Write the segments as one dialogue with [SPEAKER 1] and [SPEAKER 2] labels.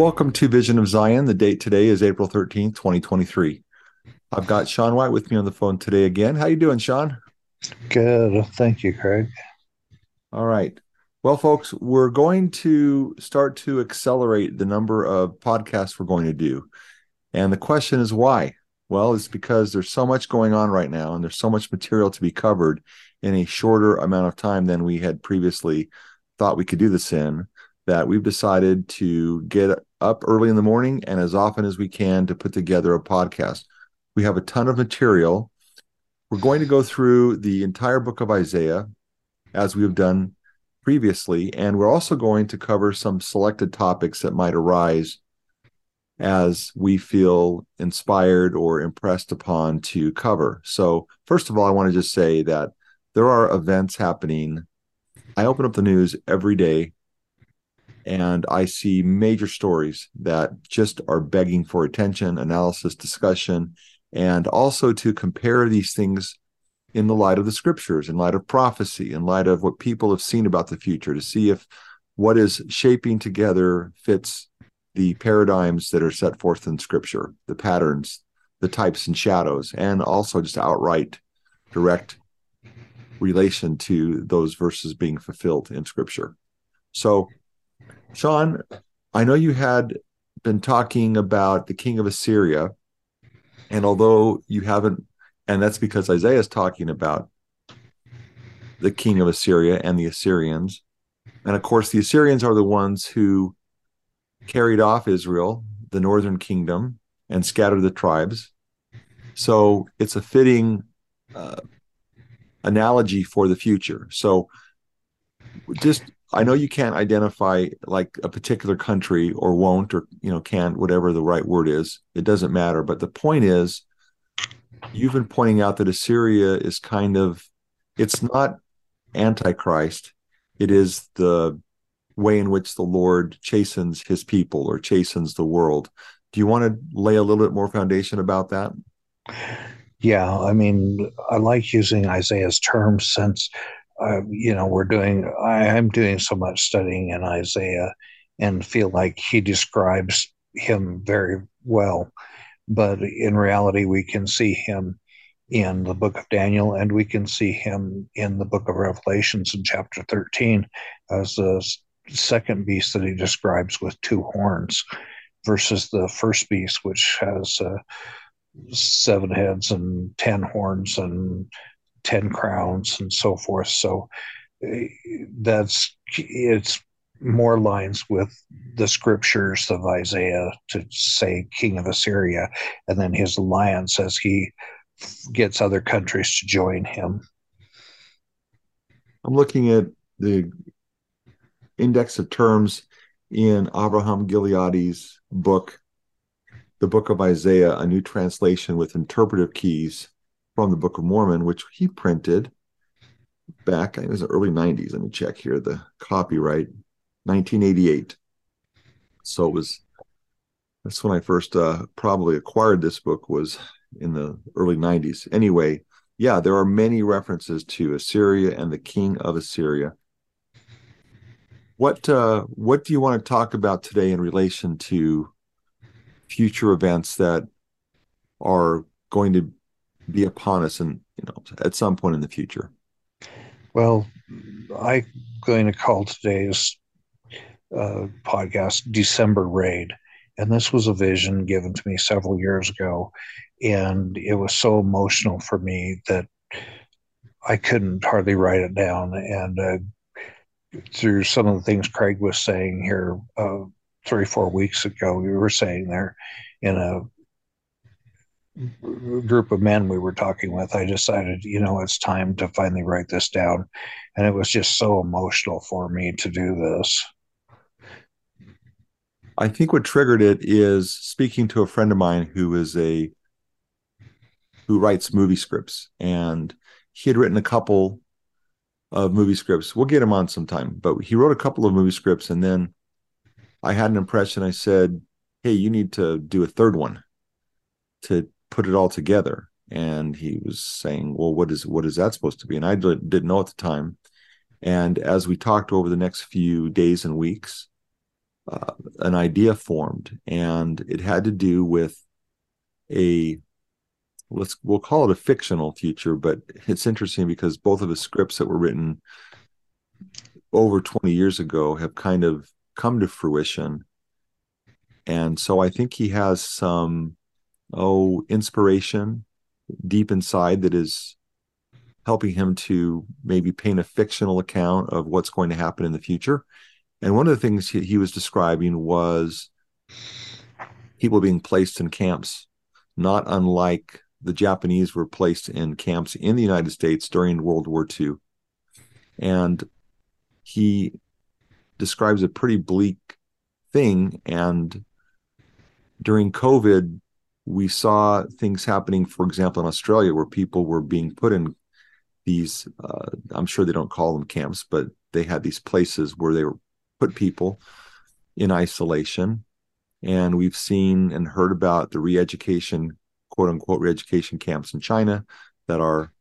[SPEAKER 1] Welcome to Vision of Zion. The date today is April 13th, 2023. I've got Shawn White with me on the phone today again. How you doing, Shawn?
[SPEAKER 2] Good. Thank you, Craig.
[SPEAKER 1] All right. Well, folks, we're going to start to accelerate the number of podcasts we're going to do. And the question is why? Well, it's because there's so much going on right now and there's so much material to be covered in a shorter amount of time than we had previously thought we could do this in that we've decided to get up early in the morning and as often as we can to put together a podcast. We have a ton of material. We're going to go through the entire book of Isaiah as we have done previously, and we're also going to cover some selected topics that might arise as we feel inspired or impressed upon to cover. So, first of all, I want to just say that there are events happening. I open up the news every day and I see major stories that just are begging for attention, analysis, discussion, and also to compare these things in the light of the scriptures, in light of prophecy, in light of what people have seen about the future, to see if what is shaping together fits the paradigms that are set forth in scripture, the patterns, the types and shadows, and also just outright direct relation to those verses being fulfilled in scripture. So Shawn, I know you had been talking about the king of Assyria, and although you haven't, and that's because Isaiah is talking about the king of Assyria and the Assyrians. And of course, the Assyrians are the ones who carried off Israel, the northern kingdom, and scattered the tribes. So it's a fitting uh, analogy for the future. So just I know you can't identify like a particular country or won't or you know can't whatever the right word is. It doesn't matter. But the point is, you've been pointing out that Assyria is kind of it's not antichrist. It is the way in which the Lord chastens His people or chastens the world. Do you want to lay a little bit more foundation about that?
[SPEAKER 2] Yeah, I mean, I like using Isaiah's terms since uh, you know, we're doing, I, am doing so much studying in Isaiah and feel like he describes him very well. But in reality, we can see him in the book of Daniel and we can see him in the book of Revelations in chapter 13 as the second beast that he describes with two horns versus the first beast, which has uh, seven heads and ten horns and 10 crowns and so forth. So eh, that's it's more lines with the scriptures of Isaiah to say king of Assyria, and then his alliance as he gets other countries to join him.
[SPEAKER 1] I'm looking at the index of terms in Abraham Gileadi's book, the book of Isaiah, a new translation with interpretive keys from the Book of Mormon, which he printed back, I think it was the early 90s. Let me check here the copyright, 1988. So it was, that's when I first uh, probably acquired this book, was in the early 90s. Anyway, yeah, there are many references to Assyria and the king of Assyria. What uh, what do you want to talk about today in relation to future events that are going to be upon us and you know at some point in the future?
[SPEAKER 2] Well i'm going to call today's uh, podcast december raid and this was a vision given to me several years ago and it was so emotional for me that i couldn't hardly write it down and uh, through some of the things craig was saying here uh, three four weeks ago we were saying there in a group of men we were talking with, I decided, you know, it's time to finally write this down. And it was just so emotional for me to do this.
[SPEAKER 1] I think what triggered it is speaking to a friend of mine who is a who writes movie scripts and he had written a couple of movie scripts. We'll get him on sometime, but he wrote a couple of movie scripts and then I had an impression I said, "Hey, you need to do a third one to put it all together. and he was saying, "Well, what is what is that supposed to be?" And I didn't know at the time. And as we talked over the next few days and weeks, uh, an idea formed, and it had to do with a let's we'll call it a fictional future, but it's interesting because both of the scripts that were written over 20 years ago have kind of come to fruition. And so I think he has some oh inspiration deep inside that is helping him to maybe paint a fictional account of what's going to happen in the future. And one of the things he, he was describing was people being placed in camps, not unlike the Japanese were placed in camps in the United States during World War II. And he describes a pretty bleak thing. And during COVID, we saw things happening, for example, in Australia, where people were being put in these, uh, I'm sure they don't call them camps, but they had these places where they were put people in isolation. And we've seen and heard about the re education, quote unquote, re education camps in China that are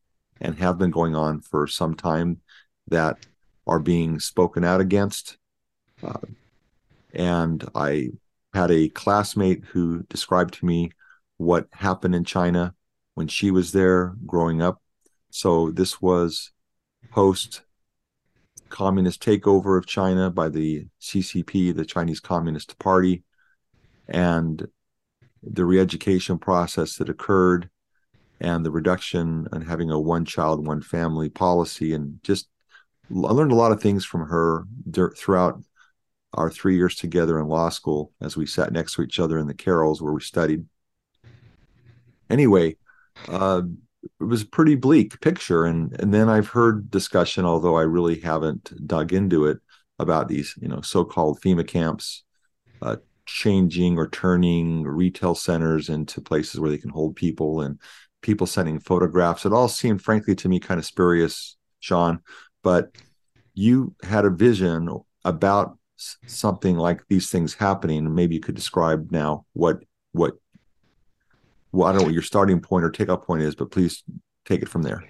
[SPEAKER 1] and have been going on for some time that are being spoken out against. Uh, and I had a classmate who described to me what happened in China when she was there growing up. So this was post communist takeover of China by the CCP, the Chinese Communist Party, and the re-education process that occurred and the reduction and having a one child one family policy and just I learned a lot of things from her throughout our three years together in law school as we sat next to each other in the carrels where we studied. Anyway, uh, it was a pretty bleak picture, and and then I've heard discussion, although I really haven't dug into it, about these you know so-called FEMA camps uh, changing or turning retail centers into places where they can hold people and people sending photographs. It all seemed, frankly, to me kind of spurious, Shawn but you had a vision about something like these things happening maybe you could describe now what what well i don't know what your starting point or takeoff point is but please take it from there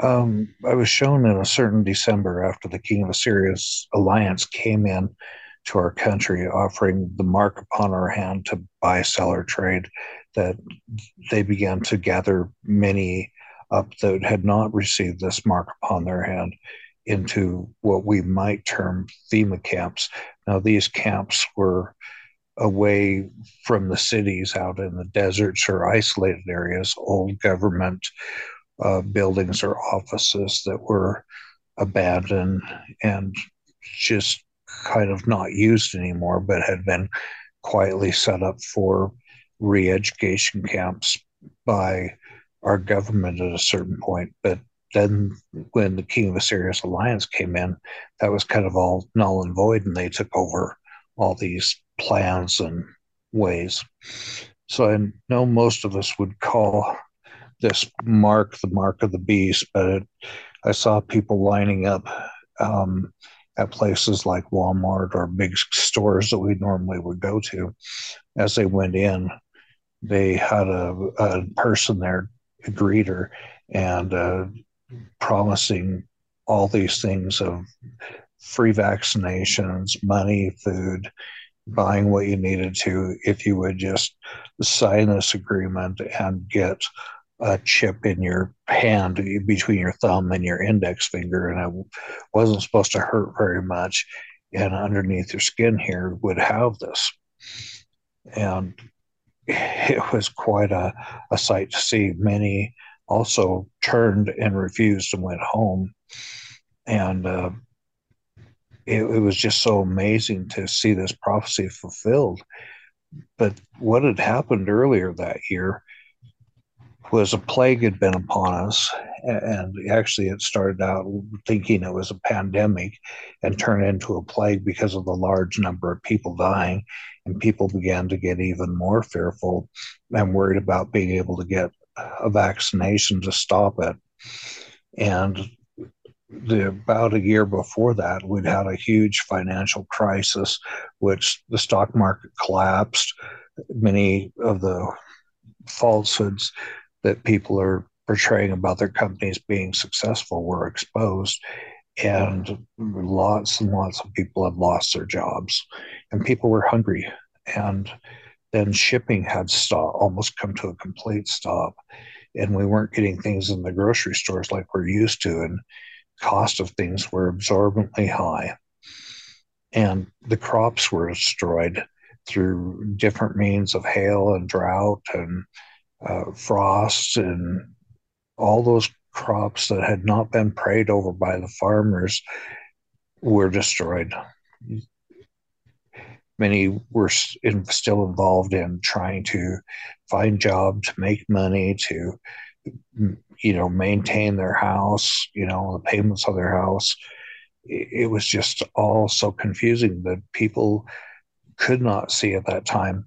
[SPEAKER 2] um, i was shown in a certain december after the king of assyria's alliance came in to our country offering the mark upon our hand to buy sell, or trade that they began to gather many up that had not received this mark upon their hand into what we might term FEMA camps. Now, these camps were away from the cities out in the deserts or isolated areas, old government uh, buildings or offices that were abandoned and just kind of not used anymore, but had been quietly set up for re education camps by our government at a certain point. But then when the King of Assyria's alliance came in, that was kind of all null and void, and they took over all these plans and ways. So I know most of us would call this mark the mark of the beast, but it, I saw people lining up um, at places like Walmart or big stores that we normally would go to. As they went in, they had a, a person there a greeter and uh, promising all these things of free vaccinations, money, food, buying what you needed to if you would just sign this agreement and get a chip in your hand between your thumb and your index finger and it wasn't supposed to hurt very much and underneath your skin here would have this and it was quite a, a sight to see. Many also turned and refused and went home. And uh, it, it was just so amazing to see this prophecy fulfilled. But what had happened earlier that year was a plague had been upon us. And actually, it started out thinking it was a pandemic and turned into a plague because of the large number of people dying. And people began to get even more fearful and worried about being able to get a vaccination to stop it. And the, about a year before that, we'd had a huge financial crisis, which the stock market collapsed. Many of the falsehoods that people are portraying about their companies being successful were exposed and lots and lots of people have lost their jobs and people were hungry and then shipping had stopped almost come to a complete stop and we weren't getting things in the grocery stores like we're used to and cost of things were absorbently high and the crops were destroyed through different means of hail and drought and uh, frost and all those crops that had not been prayed over by the farmers were destroyed. Many were in, still involved in trying to find jobs, make money, to you know maintain their house, you know the payments of their house. It was just all so confusing that people could not see at that time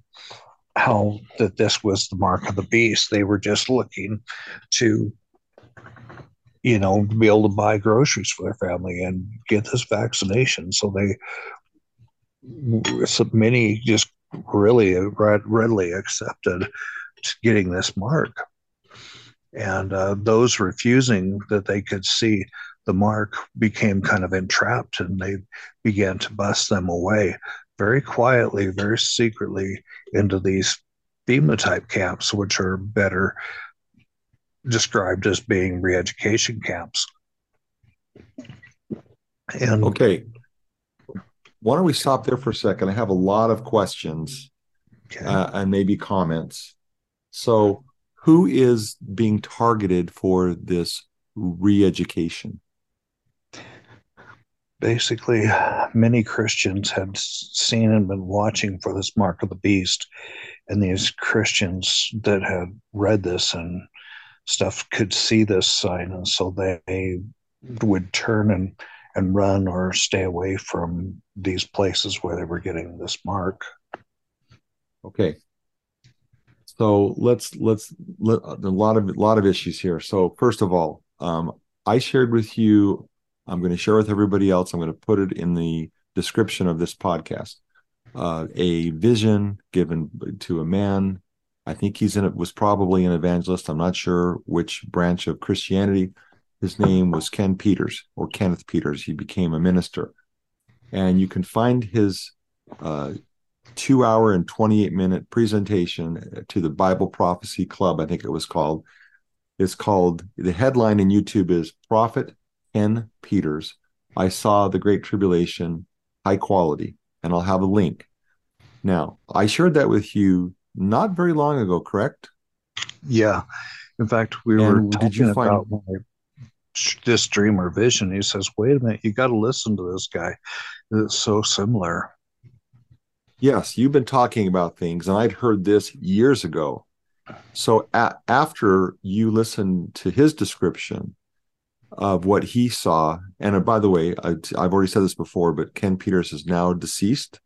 [SPEAKER 2] how that this was the mark of the beast. They were just looking to, you know, be able to buy groceries for their family and get this vaccination. So they, so many just really readily accepted getting this mark. And uh, those refusing that they could see the mark became kind of entrapped and they began to bust them away very quietly, very secretly into these FEMA type camps, which are better described as being re education camps.
[SPEAKER 1] And okay. Why don't we stop there for a second? I have a lot of questions okay. uh, and maybe comments. So, who is being targeted for this re education?
[SPEAKER 2] Basically many Christians had seen and been watching for this mark of the beast. And these Christians that had read this and stuff could see this sign. And so they would turn and, and run or stay away from these places where they were getting this mark.
[SPEAKER 1] Okay. So let's let's let, a lot of a lot of issues here. So first of all, um, I shared with you I'm going to share with everybody else. I'm going to put it in the description of this podcast. Uh, a vision given to a man. I think he's in it was probably an evangelist. I'm not sure which branch of Christianity. His name was Ken Peters or Kenneth Peters. He became a minister, and you can find his uh, two hour and 28 minute presentation to the Bible Prophecy Club. I think it was called. It's called the headline in YouTube is Prophet Ken Peters. I saw the Great Tribulation, high quality, and I'll have a link. Now, I shared that with you not very long ago, correct?
[SPEAKER 2] Yeah. In fact, we and were talking about find... this dream or vision. He says, wait a minute, you got to listen to this guy. It's so similar.
[SPEAKER 1] Yes, you've been talking about things, and I'd heard this years ago. So a- after you listened to his description, of what he saw. And uh, by the way, I, have already said this before, but Ken Peters is now deceased.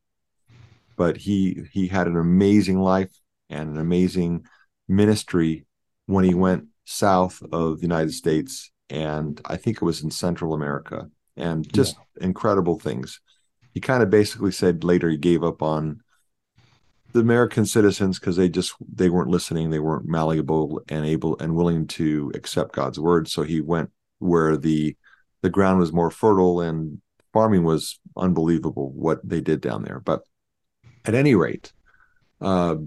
[SPEAKER 1] But he he had an amazing life and an amazing ministry when he went south of the United States, and I think it was in Central America, and just yeah. incredible things. He kind of basically said later he gave up on the American citizens because they just they weren't listening, they weren't malleable and able and willing to accept God's word. So he went where the the ground was more fertile and farming was unbelievable what they did down there. But at any rate, uh,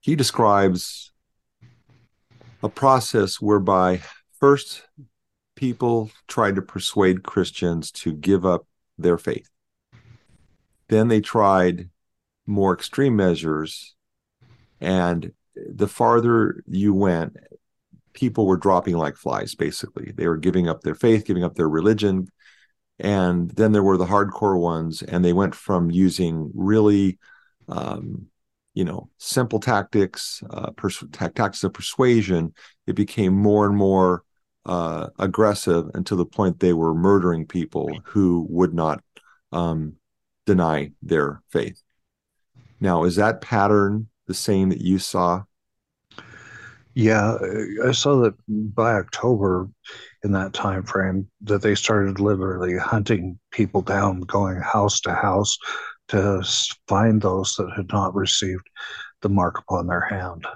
[SPEAKER 1] he describes a process whereby first people tried to persuade Christians to give up their faith. Then they tried more extreme measures. And the farther you went, people were dropping like flies basically. They were giving up their faith giving up their religion and then there were the hardcore ones and they went from using really um, you know simple tactics uh, pers- tactics of persuasion. It became more and more uh, aggressive until the point they were murdering people who would not um, deny their faith. Now is that pattern the same that you saw
[SPEAKER 2] yeah, I saw that by October in that time frame that they started literally hunting people down, going house to house to find those that had not received the mark upon their hand.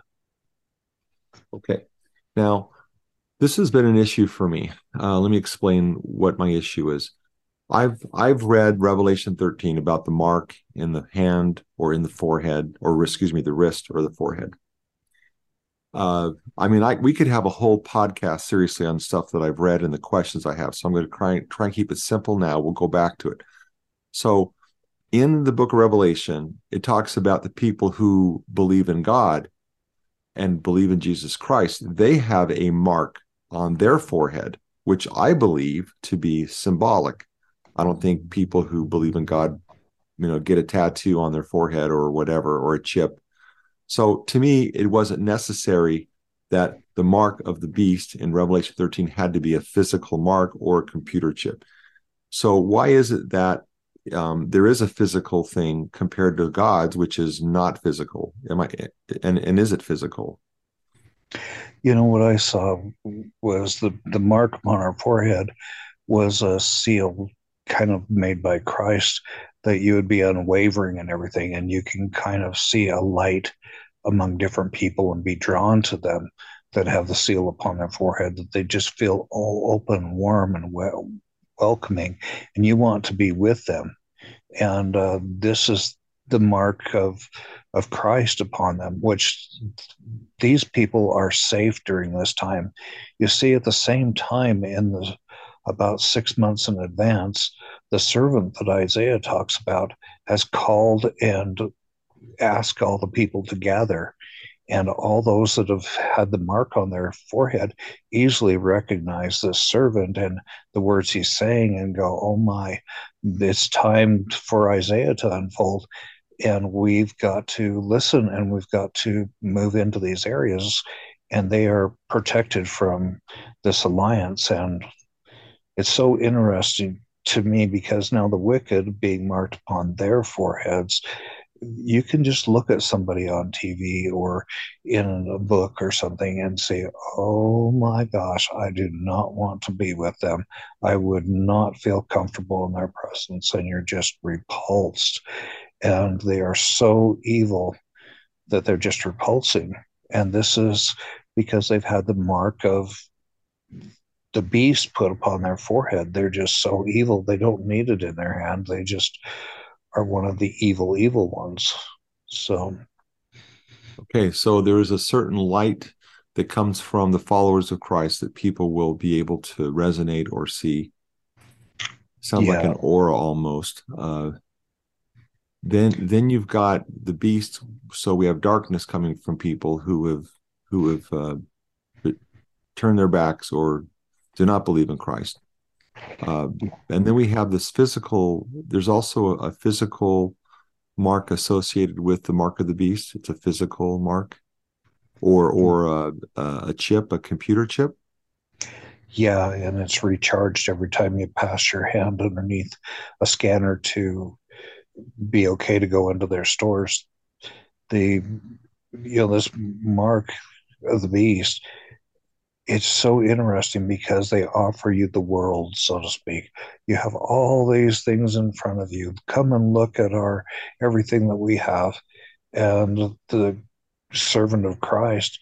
[SPEAKER 1] Okay. Now, this has been an issue for me. Uh, let me explain what my issue is. I've I've read Revelation 13 about the mark in the hand or in the forehead, or excuse me, the wrist or the forehead. Uh, I mean, I we could have a whole podcast seriously on stuff that I've read and the questions I have. So I'm going to try try and keep it simple now. We'll go back to it. So, in the Book of Revelation, it talks about the people who believe in God and believe in Jesus Christ. They have a mark on their forehead, which I believe to be symbolic I don't think people who believe in God, you know, get a tattoo on their forehead or whatever or a chip. So to me, it wasn't necessary that the mark of the beast in Revelation 13 had to be a physical mark or a computer chip. So why is it that um, there is a physical thing compared to God's, which is not physical? Am I and and is it physical?
[SPEAKER 2] You know what I saw was the the mark on our forehead was a seal kind of made by Christ that you would be unwavering and everything, and you can kind of see a light among different people and be drawn to them that have the seal upon their forehead that they just feel all open, warm, and well, welcoming, and you want to be with them. And uh, this is the mark of of Christ upon them, which these people are safe during this time. You see, at the same time in the about six months in advance, the servant that Isaiah talks about has called and asked all the people to gather. And all those that have had the mark on their forehead easily recognize this servant and the words he's saying and go, oh my, it's time for Isaiah to unfold. And we've got to listen and we've got to move into these areas. And they are protected from this alliance. And it's so interesting to me because now the wicked being marked upon their foreheads you can just look at somebody on TV or in a book or something and say, Oh my gosh, I do not want to be with them. I would not feel comfortable in their presence. And you're just repulsed. And they are so evil that they're just repulsing. And this is because they've had the mark of the beast put upon their forehead. They're just so evil. They don't need it in their hand. They just are one of the evil, evil ones. So,
[SPEAKER 1] okay, so there is a certain light that comes from the followers of Christ that people will be able to resonate or see. Sounds yeah. like an aura almost. Uh, then, then you've got the beast. So we have darkness coming from people who have who have uh, turned their backs or do not believe in Christ. Uh, and then we have this physical, there's also a, physical mark associated with the mark of the beast. It's a physical mark or or a, a chip, a computer chip.
[SPEAKER 2] Yeah, and it's recharged every time you pass your hand underneath a scanner to be okay to go into their stores. The you know this mark of the beast it's so interesting because they offer you the world, so to speak. You have all these things in front of you. Come and look at our everything that we have. And the servant of Christ,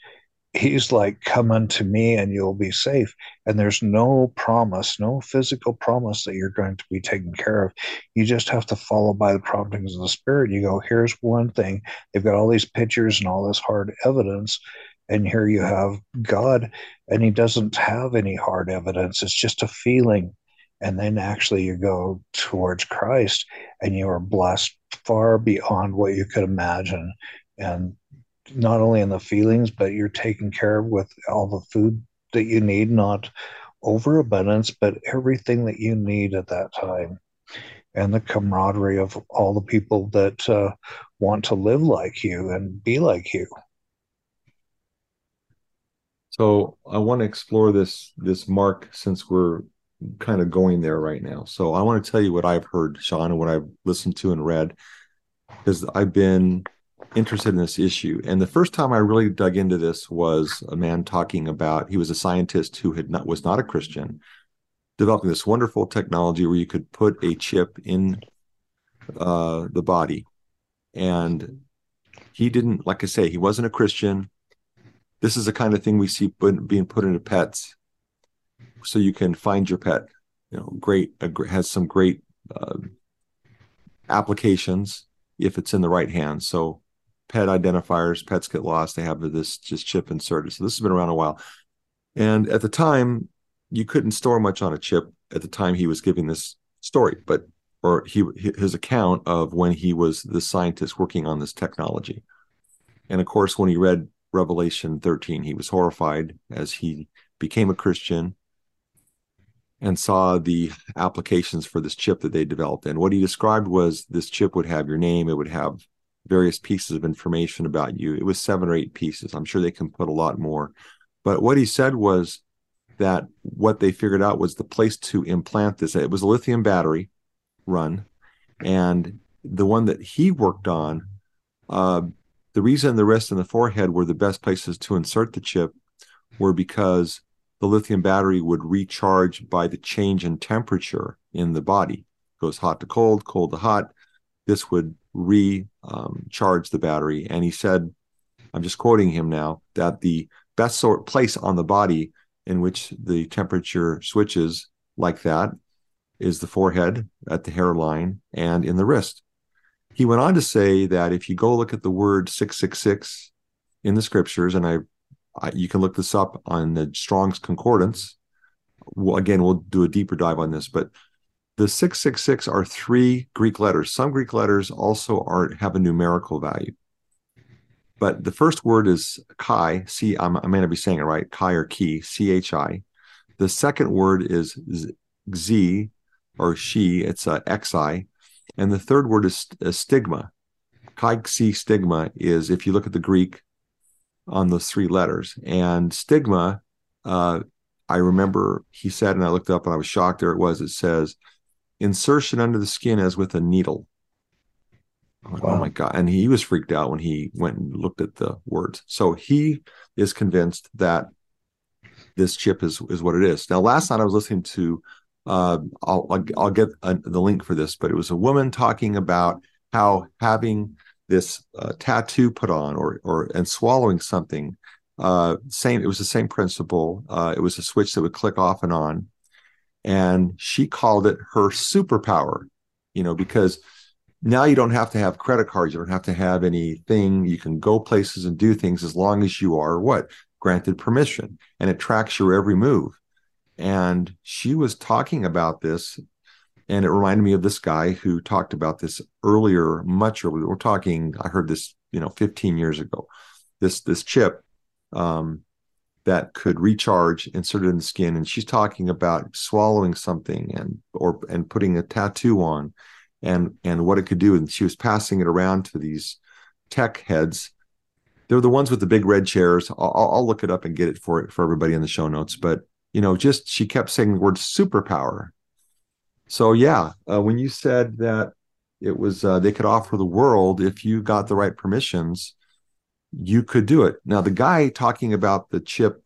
[SPEAKER 2] he's like, Come unto me and you'll be safe. And there's no promise, no physical promise that you're going to be taken care of. You just have to follow by the promptings of the Spirit. You go, Here's one thing. They've got all these pictures and all this hard evidence and here you have God, and he doesn't have any hard evidence. It's just a feeling. And then actually you go towards Christ and you are blessed far beyond what you could imagine. And not only in the feelings, but you're taken care of with all the food that you need, not overabundance, but everything that you need at that time. And the camaraderie of all the people that uh, want to live like you and be like you.
[SPEAKER 1] So I want to explore this this mark since we're kind of going there right now. So I want to tell you what I've heard, Shawn, and what I've listened to and read, because I've been interested in this issue. And the first time I really dug into this was a man talking about he was a scientist who had not was not a Christian, developing this wonderful technology where you could put a chip in uh, the body, and he didn't like I say he wasn't a Christian this is the kind of thing we see being put into pets, so you can find your pet. You know, great has some great uh, applications if it's in the right hands. So pet identifiers, pets get lost, they have this just chip inserted. So this has been around a while. And at the time, you couldn't store much on a chip at the time he was giving this story, but or he his account of when he was the scientist working on this technology. And of course, when he read Revelation 13, he was horrified as he became a Christian and saw the applications for this chip that they developed. And what he described was this chip would have your name, it would have various pieces of information about you. It was seven or eight pieces. I'm sure they can put a lot more. But what he said was that what they figured out was the place to implant this. It was a lithium battery run. And the one that he worked on, uh, the reason the wrist and the forehead were the best places to insert the chip were because the lithium battery would recharge by the change in temperature in the body. It goes hot to cold, cold to hot. This would recharge um, the battery. And he said, I'm just quoting him now, that the best sort place on the body in which the temperature switches like that is the forehead at the hairline and in the wrist. He went on to say that if you go look at the word 666 in the scriptures, and I, I you can look this up on the Strong's Concordance. Well, again, we'll do a deeper dive on this, but the 666 are three Greek letters. Some Greek letters also are have a numerical value. But the first word is chi, C, I'm, I may not be saying it right, chi or chi, C H I. The second word is z or she, it's a xi. And the third word is a stigma. Chi, xi, stigma is, if you look at the Greek on those three letters. And stigma, uh, I remember he said, and I looked up and I was shocked. There it was. It says, insertion under the skin as with a needle. Wow. Oh my God. And he was freaked out when he went and looked at the words. So he is convinced that this chip is, is what it is. Now, last night I was listening to, uh, I'll, I'll, I'll get a, the link for this, but it was a woman talking about how having this uh, tattoo put on or, or, and swallowing something, uh, same, it was the same principle. Uh, it was a switch that would click off and on. And she called it her superpower you know because now you don't have to have credit cards. You don't have to have anything. You can go places and do things as long as you are what? Granted permission. And it tracks your every move and she was talking about this and it reminded me of this guy who talked about this earlier much earlier. We're talking i heard this you know 15 years ago. This this chip um, that could recharge inserted in the skin and she's talking about swallowing something and or and putting a tattoo on and and what it could do. And she was passing it around to these tech heads. They're the ones with the big red chairs. I'll, I'll look it up and get it for for everybody in the show notes but you know just she kept saying the word superpower so yeah uh, when you said that it was uh, they could offer the world if you got the right permissions you could do it. Now, the guy talking about the chip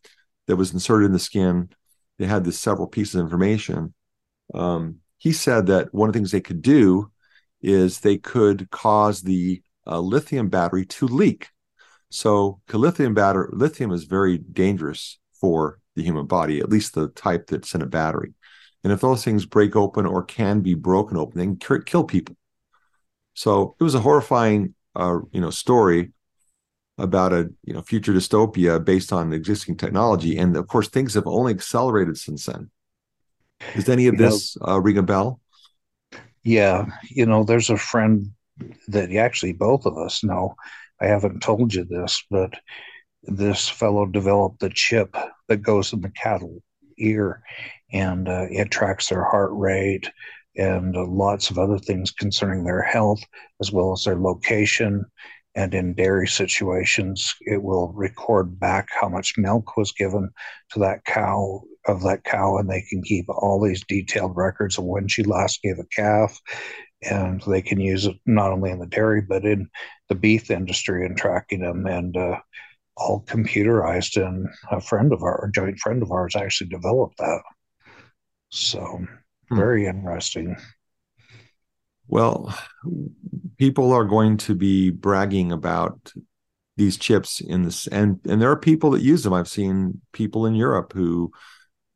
[SPEAKER 1] that was inserted in the skin, they had this several pieces of information. Um, he said that one of the things they could do is they could cause the uh, lithium battery to leak. So, lithium battery, lithium is very dangerous for the human body, at least the type that's in a battery. And if those things break open or can be broken open, they can kill people. So it was a horrifying, uh, you know, story about a you know future dystopia based on existing technology, and of course things have only accelerated since then. Does any of you this know, uh, ring a bell?
[SPEAKER 2] Yeah, you know, there's a friend that actually both of us know. I haven't told you this, but this fellow developed the chip that goes in the cattle ear, and uh, it tracks their heart rate and uh, lots of other things concerning their health as well as their location and in dairy situations, it will record back how much milk was given to that cow of that cow, and they can keep all these detailed records of when she last gave a calf. And they can use it not only in the dairy, but in the beef industry and tracking them and uh, all computerized. And a friend of our, a joint friend of ours, actually developed that. So hmm. very interesting.
[SPEAKER 1] Well, people are going to be bragging about these chips in this and and there are people that use them i've seen people in europe who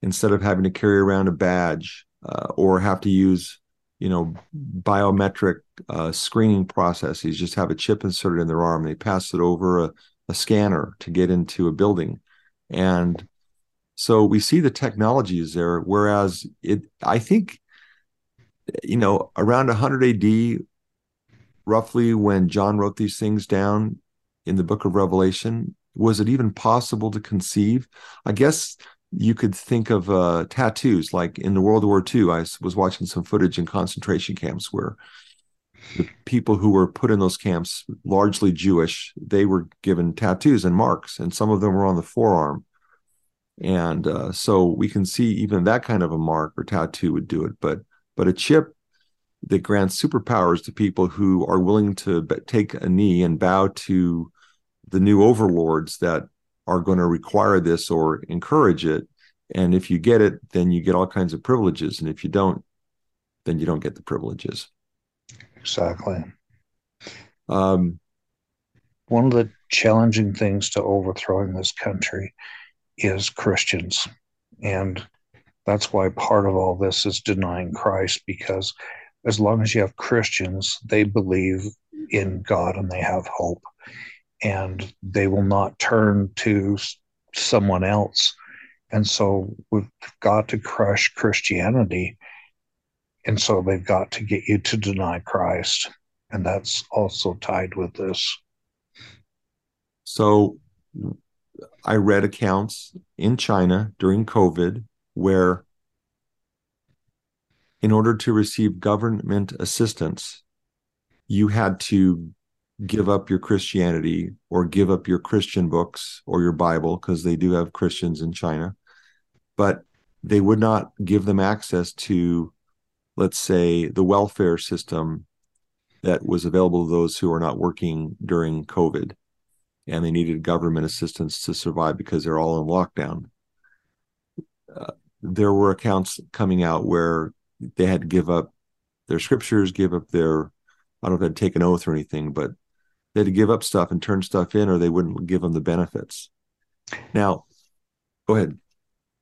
[SPEAKER 1] instead of having to carry around a badge uh, or have to use you know biometric uh, screening processes just have a chip inserted in their arm they pass it over a, a scanner to get into a building. And so we see the technology is there whereas it i think you know around 100 ad roughly when john wrote these things down in the book of revelation was it even possible to conceive? I guess you could think of uh, tattoos like in the world war ii i was watching some footage in concentration camps where the people who were put in those camps largely jewish they were given tattoos and marks and some of them were on the forearm. And uh, so we can see even that kind of a mark or tattoo would do it but but a chip that grants superpowers to people who are willing to take a knee and bow to the new overlords that are going to require this or encourage it. And if you get it then you get all kinds of privileges and if you don't then you don't get the privileges
[SPEAKER 2] exactly um, one of the challenging things to overthrowing this country is Christians. And that's why part of all this is denying Christ, because as long as you have Christians, they believe in God and they have hope. And they will not turn to someone else. And so we've got to crush Christianity. And so they've got to get you to deny Christ. And that's also tied with this.
[SPEAKER 1] So I read accounts in China during COVID where, in order to receive government assistance, you had to give up your Christianity or give up your Christian books or your Bible, because they do have Christians in China, but they would not give them access to, let's say, the welfare system that was available to those who are not working during COVID and they needed government assistance to survive because they're all in lockdown. Uh, there were accounts coming out where they had to give up their scriptures, give up their, I don't know if they'd take an oath or anything, but they had to give up stuff and turn stuff in or they wouldn't give them the benefits. Now, go ahead.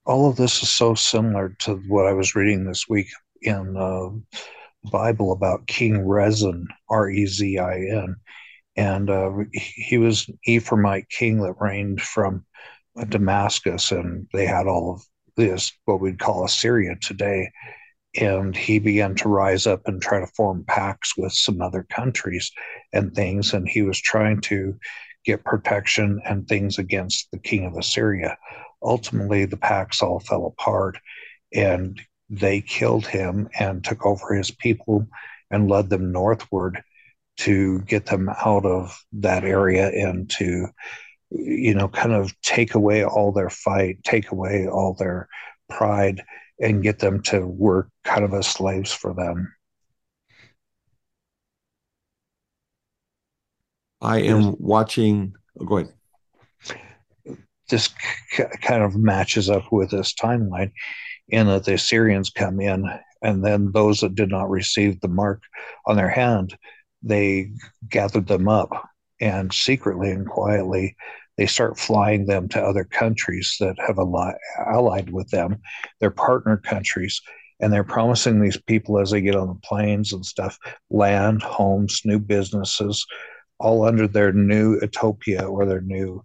[SPEAKER 2] All of this is so similar to what I was reading this week in uh, the Bible about King Rezin, R E Z I N and uh, he was an Ephraimite king that reigned from Damascus, and they had all of this what we'd call Assyria today. And he began to rise up and try to form pacts with some other countries and things, and he was trying to get protection and things against the king of Assyria. Ultimately, the pacts all fell apart, and they killed him and took over his people and led them northward to get them out of that area and to you know kind of take away all their fight take away all their pride and get them to work kind of as slaves for them.
[SPEAKER 1] I am watching oh, go ahead.
[SPEAKER 2] This c- kind of matches up with this timeline in that the assyrians come in and then those that did not receive the mark on their hand they gathered them up and secretly and quietly they start flying them to other countries that have allied with them, their partner countries, and they're promising these people as they get on the planes and stuff land, homes, new businesses, all under their new utopia or their new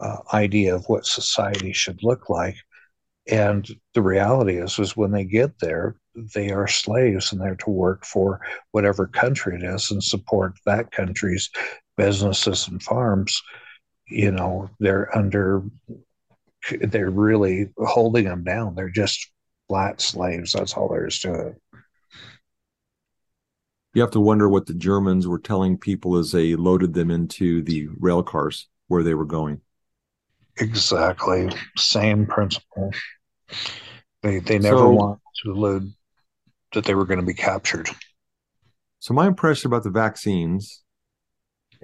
[SPEAKER 2] uh, idea of what society should look like. And the reality is, is when they get there, they are slaves and they're to work for whatever country it is and support that country's businesses and farms. You know, they're under, they're really holding them down. They're just flat slaves. That's all there is to it.
[SPEAKER 1] You have to wonder what the Germans were telling people as they loaded them into the rail cars where they were going.
[SPEAKER 2] Exactly. Same principle. They they never so, want to load that they were going to be captured.
[SPEAKER 1] So my impression about the vaccines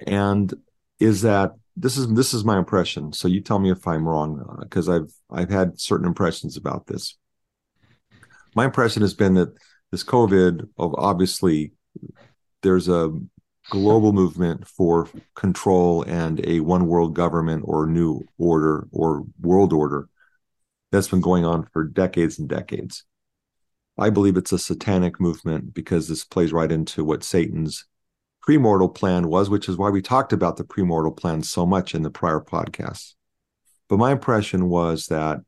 [SPEAKER 1] and is that this is this is my impression. So you tell me if I'm wrong because uh, I've I've had certain impressions about this. My impression has been that this COVID of obviously there's a global movement for control and a one world government or new order or world order that's been going on for decades and decades. I believe it's a satanic movement because this plays right into what Satan's premortal plan was, which is why we talked about the premortal plan so much in the prior podcasts. But my impression was that,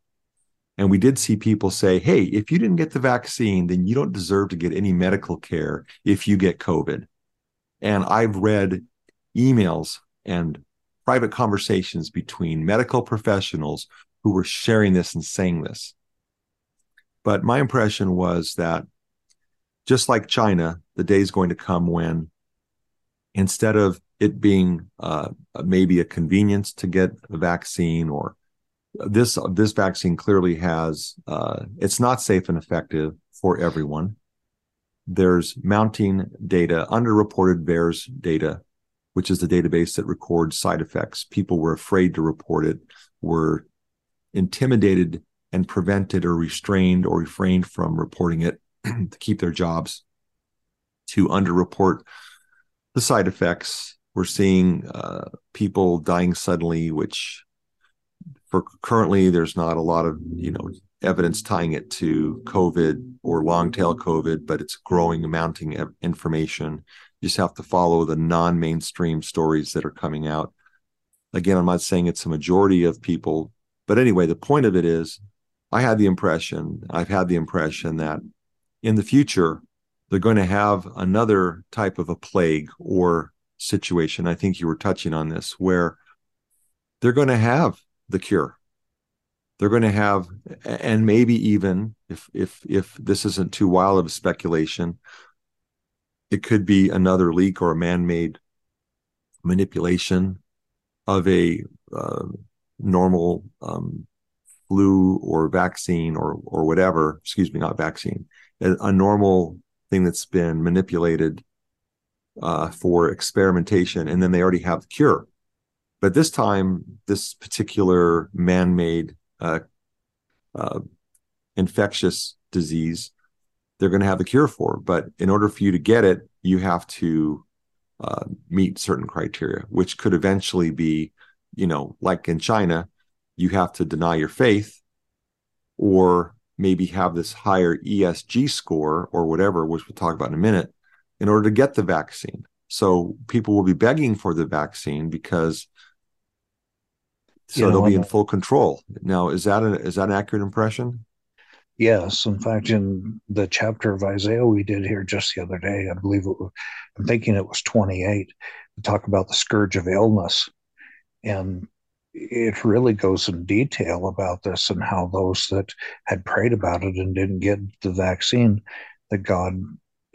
[SPEAKER 1] and we did see people say, hey, if you didn't get the vaccine, then you don't deserve to get any medical care if you get COVID. And I've read emails and private conversations between medical professionals who were sharing this and saying this. But my impression was that just like China, the day is going to come when instead of it being uh, maybe a convenience to get a vaccine or this this vaccine clearly has uh, it's not safe and effective for everyone there's mounting data, underreported VAERS data, which is the database that records side effects. People were afraid to report it, were intimidated and prevented or restrained or refrained from reporting it to keep their jobs, to underreport the side effects. We're seeing uh, people dying suddenly, which for currently there's not a lot of you know evidence tying it to COVID or long tail COVID, but it's growing, mounting information. You just have to follow the non mainstream stories that are coming out. Again, I'm not saying it's a majority of people, but anyway, the point of it is I had the impression, I've had the impression that in the future, they're going to have another type of a plague or situation. I think you were touching on this, where they're going to have the cure they're going to have and maybe even if if if this isn't too wild of a speculation it could be another leak or a man-made manipulation of a uh, normal um, flu or vaccine or or whatever excuse me not vaccine a, a normal thing that's been manipulated uh, for experimentation and then they already have the cure but this time this particular man-made uh, uh, infectious disease they're going to have a cure for. But in order for you to get it, you have to uh, meet certain criteria, which could eventually be, you know, like in China, you have to deny your faith or maybe have this higher ESG score or whatever, which we'll talk about in a minute, in order to get the vaccine. So people will be begging for the vaccine because so you know, they'll be in full control. Now, is that is that an accurate impression?
[SPEAKER 2] Yes, in fact, in the chapter of Isaiah we did here just the other day, I believe it was, I'm thinking it was 28, to talk about the scourge of illness, and it really goes in detail about this and how those that had prayed about it and didn't get the vaccine, that God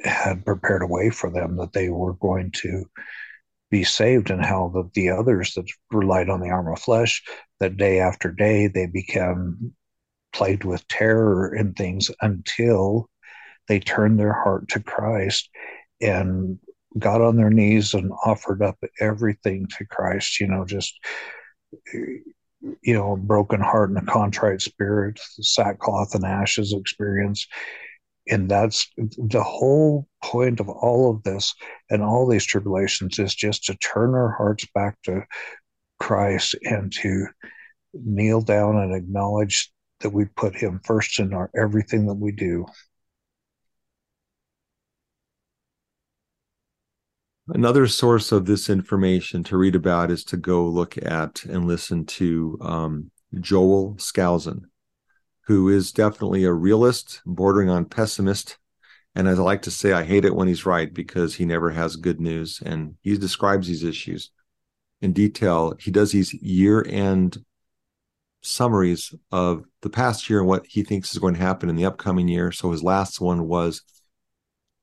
[SPEAKER 2] had prepared a way for them that they were going to be saved and how the, the others that relied on the arm of flesh that day after day they became plagued with terror and things until they turned their heart to christ and got on their knees and offered up everything to christ you know just you know a broken heart and a contrite spirit sackcloth and ashes experience and that's the whole point of all of this and all these tribulations is just to turn our hearts back to Christ and to kneel down and acknowledge that we put him first in our everything that we do.
[SPEAKER 1] Another source of this information to read about is to go look at and listen to um, Joel Skousen who is definitely a realist, bordering on pessimist. And as I like to say, I hate it when he's right because he never has good news. And he describes these issues in detail. He does these year end summaries of the past year and what he thinks is going to happen in the upcoming year. So his last one was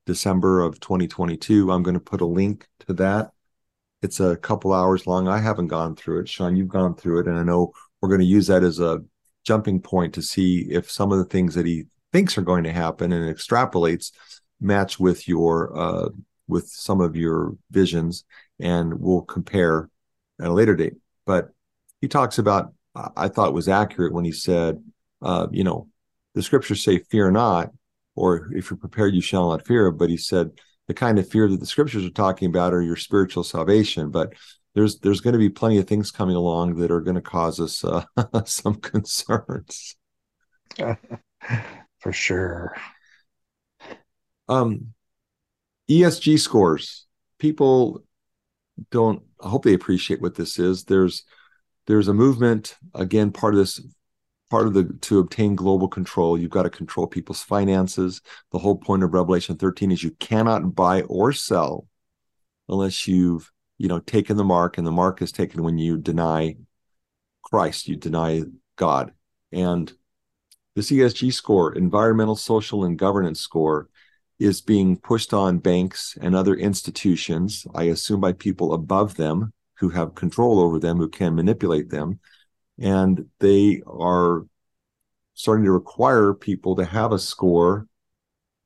[SPEAKER 1] December of 2022. I'm going to put a link to that. It's a couple hours long. I haven't gone through it. Shawn, you've gone through it. And I know we're going to use that as a jumping point to see if some of the things that he thinks are going to happen and extrapolates match with your uh, with some of your visions, and we'll compare at a later date. But he talks about I thought was accurate when he said, uh, you know, the scriptures say, "Fear not," or "If you're prepared, you shall not fear." But he said the kind of fear that the scriptures are talking about are your spiritual salvation. But there's there's going to be plenty of things coming along that are going to cause us uh, some concerns.
[SPEAKER 2] For sure.
[SPEAKER 1] Um, ESG scores. People don't. I hope they appreciate what this is. There's there's a movement again. Part of this part of the to obtain global control you've got to control people's finances. The whole point of revelation 13 is you cannot buy or sell unless you've you know taken the mark and the mark is taken when you deny christ you deny god. And this esg score environmental social and governance score is being pushed on banks and other institutions i assume by people above them who have control over them who can manipulate them and they are starting to require people to have a score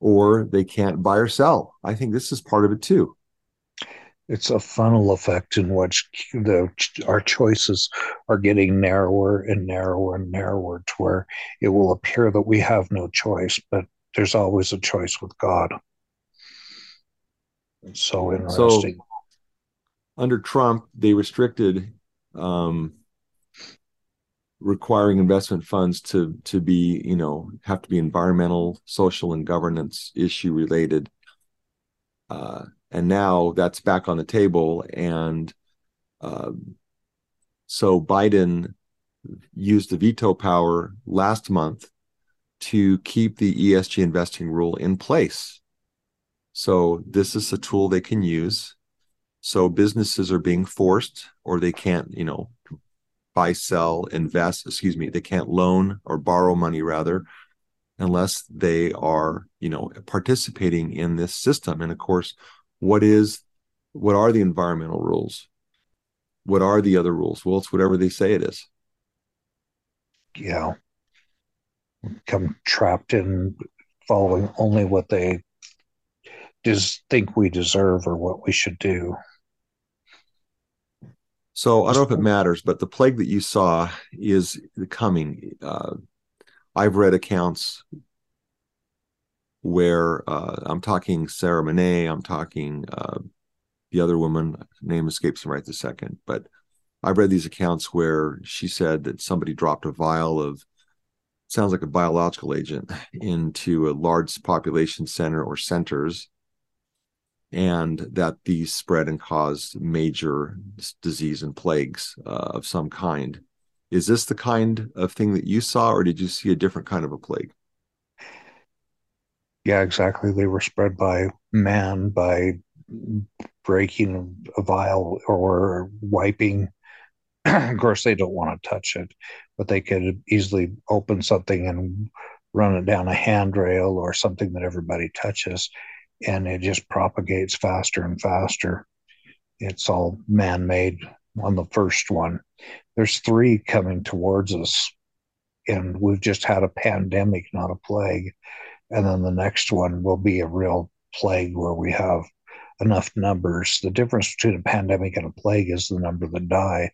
[SPEAKER 1] or they can't buy or sell. I think this is part of it too.
[SPEAKER 2] It's a funnel effect in which the our choices are getting narrower and narrower and narrower to where it will appear that we have no choice, but there's always a choice with God. It's so interesting. So,
[SPEAKER 1] under Trump, they restricted um, requiring investment funds to to be you know have to be environmental social and governance issue related. Uh, and now that's back on the table and uh, so biden used the veto power last month to keep the esg investing rule in place. So this is a tool they can use. So businesses are being forced or they can't you know buy, sell, invest, excuse me, they can't loan or borrow money rather unless they are, you know, participating in this system. And of course, what is what are the environmental rules? What are the other rules? Well, it's whatever they say it is.
[SPEAKER 2] Yeah. Become trapped in following only what they just think we deserve or what we should do.
[SPEAKER 1] So I don't know if it matters, but the plague that you saw is coming. Uh, I've read accounts where uh, I'm talking Sarah Menet, I'm talking uh, the other woman, name escapes me right this second, but I've read these accounts where she said that somebody dropped a vial of sounds like a biological agent into a large population center or centers and that these spread and cause major disease and plagues uh, of some kind. Is this the kind of thing that you saw, or did you see a different kind of a plague?
[SPEAKER 2] Yeah, exactly. They were spread by man by breaking a vial or wiping. of course, they don't want to touch it, but they could easily open something and run it down a handrail or something that everybody touches and it just propagates faster and faster. It's all man made on the first one. There's three coming towards us, and we've just had a pandemic, not a plague. And then the next one will be a real plague where we have enough numbers. The difference between a pandemic and a plague is the number that die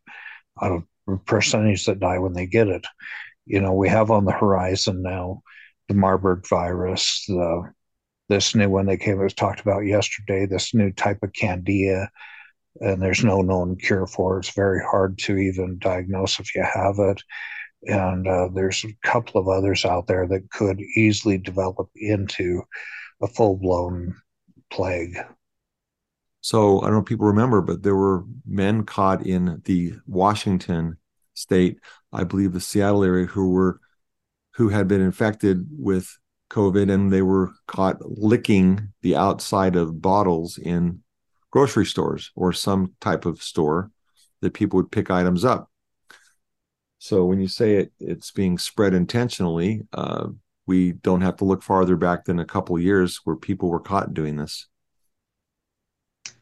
[SPEAKER 2] of percentage that die when they get it. You know, we have on the horizon now the Marburg virus, the this new one that came it was talked about yesterday, this new type of candida, and there's no known cure for it. It's very hard to even diagnose if you have it. And uh, there's a couple of others out there that could easily develop into a full blown plague.
[SPEAKER 1] So I don't know if people remember, but there were men caught in the Washington state, I believe the Seattle area, who were who had been infected with COVID and they were caught licking the outside of bottles in grocery stores or some type of store that people would pick items up. So when you say it, it's being spread intentionally, uh, we don't have to look farther back than a couple years where people were caught doing this.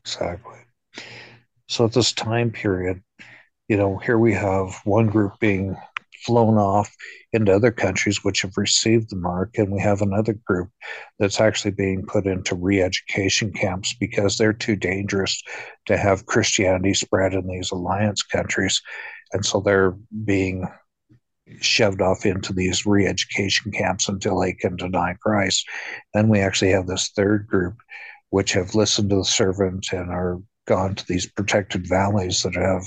[SPEAKER 2] Exactly. So at this time period, you know, here we have one group being flown off into other countries which have received the mark. And we have another group that's actually being put into re education camps because they're too dangerous to have Christianity spread in these alliance countries. And so they're being shoved off into these re-education camps until they can deny Christ. Then we actually have this third group which have listened to the servant and are gone to these protected valleys that have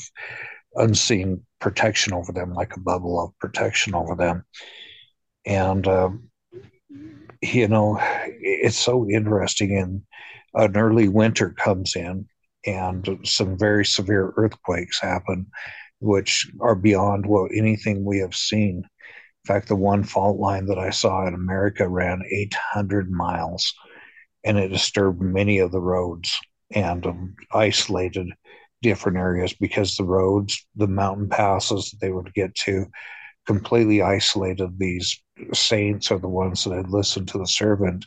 [SPEAKER 2] unseen protection over them, like a bubble of protection over them. And, uh, you know, it's so interesting. And an early winter comes in, and some very severe earthquakes happen, which are beyond what anything we have seen. In fact, the one fault line that I saw in America ran 800 miles and it disturbed many of the roads and um, isolated different areas because the roads, the mountain passes that they would get to, completely isolated these saints or the ones that had listened to the servant.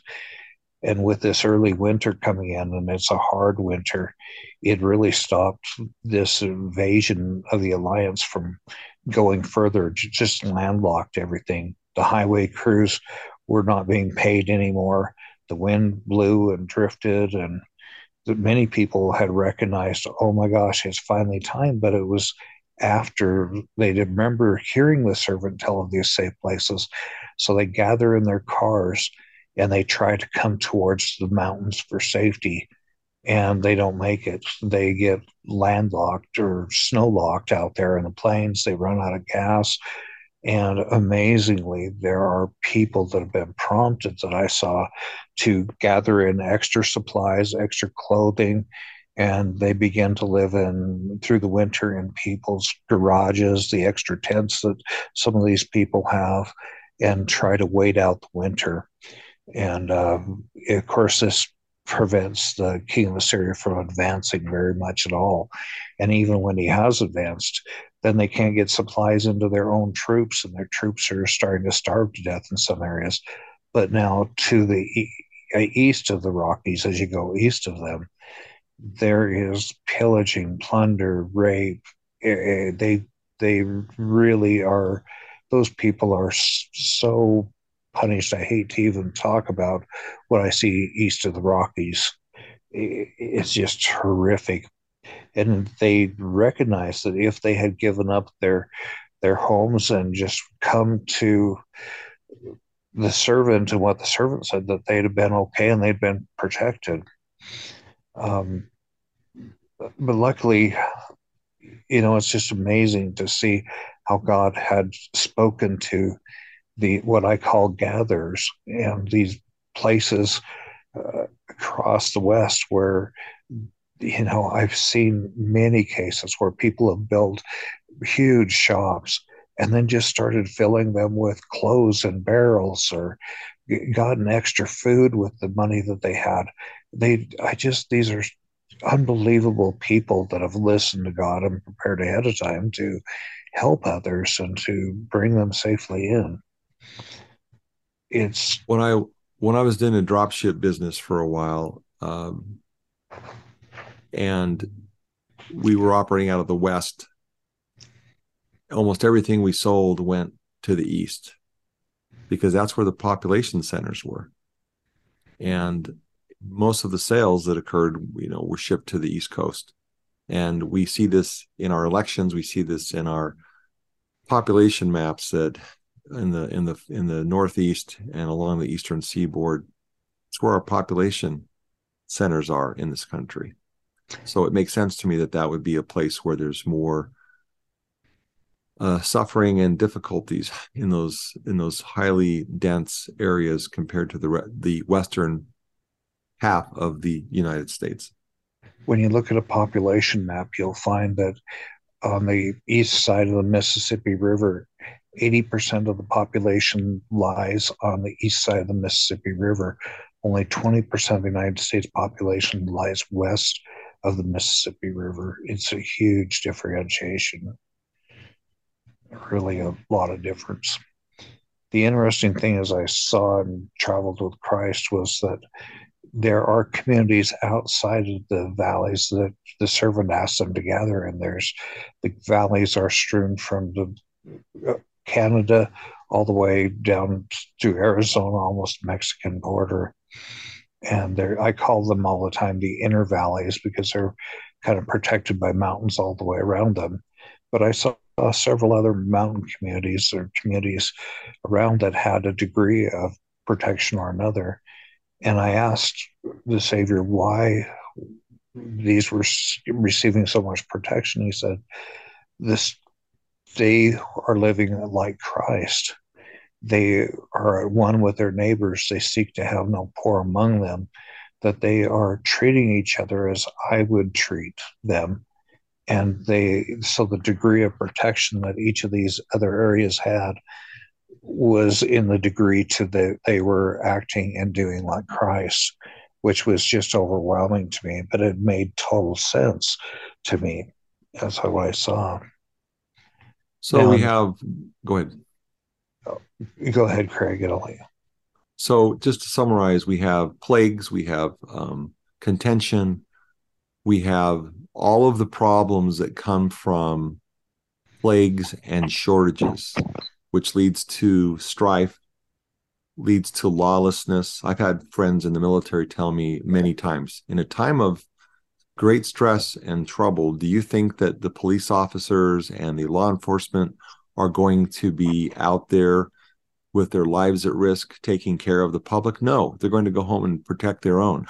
[SPEAKER 2] And with this early winter coming in, and it's a hard winter, it really stopped this invasion of the alliance from going further, just landlocked everything. The highway crews were not being paid anymore. The wind blew and drifted, and many people had recognized, oh my gosh, it's finally time. But it was after they remember hearing the servant tell of these safe places. So they gather in their cars and they try to come towards the mountains for safety and they don't make it. They get landlocked or snow locked out there in the plains. They run out of gas. And amazingly, there are people that have been prompted that I saw to gather in extra supplies, extra clothing, and they begin to live in through the winter in people's garages, the extra tents that some of these people have, and try to wait out the winter. And uh, of course, this prevents the king of Assyria from advancing very much at all. And even when he has advanced, then they can't get supplies into their own troops, and their troops are starting to starve to death in some areas. But now to the uh, east of the Rockies, as you go east of them, there is pillaging, plunder, rape. Eh, eh, they they really are. Those people are so punished. I hate to even talk about what I see east of the Rockies. It's just horrific and they recognized that if they had given up their their homes and just come to the servant and what the servant said that they'd have been okay and they'd been protected um, but luckily you know it's just amazing to see how god had spoken to the what i call gathers and these places uh, across the west where you know, I've seen many cases where people have built huge shops and then just started filling them with clothes and barrels or gotten extra food with the money that they had. They, I just, these are unbelievable people that have listened to God and prepared ahead of time to help others and to bring them safely in. It's
[SPEAKER 1] when I when I was in a dropship business for a while. Um, and we were operating out of the west almost everything we sold went to the east because that's where the population centers were and most of the sales that occurred you know were shipped to the east coast and we see this in our elections we see this in our population maps that in the in the in the northeast and along the eastern seaboard it's where our population centers are in this country so it makes sense to me that that would be a place where there's more uh, suffering and difficulties in those in those highly dense areas compared to the the western half of the United States.
[SPEAKER 2] When you look at a population map, you'll find that on the east side of the Mississippi River, 80% of the population lies on the east side of the Mississippi River. Only 20% of the United States population lies west of the Mississippi River. It's a huge differentiation, really a lot of difference. The interesting thing as I saw and traveled with Christ was that there are communities outside of the valleys that the servant asked them to gather in. There's the valleys are strewn from the Canada all the way down to Arizona, almost Mexican border and they I call them all the time the inner valleys because they're kind of protected by mountains all the way around them. But I saw several other mountain communities or communities around that had a degree of protection or another. And I asked the Savior why these were receiving so much protection. He said, "This they are living like Christ. They are at one with their neighbors. They seek to have no poor among them. That they are treating each other as I would treat them." And they so the degree of protection that each of these other areas had was in the degree to that they were acting and doing like Christ, which was just overwhelming to me, but it made total sense to me. That's what I saw.
[SPEAKER 1] So now, we have, go ahead.
[SPEAKER 2] Go ahead, Craig. It'll you.
[SPEAKER 1] So just to summarize, we have plagues, we have um, contention, we have all of the problems that come from plagues and shortages which leads to strife, leads to lawlessness. I've had friends in the military tell me many times in a time of great stress and trouble, do you think that the police officers and the law enforcement are going to be out there with their lives at risk taking care of the public? No, they're going to go home and protect their own.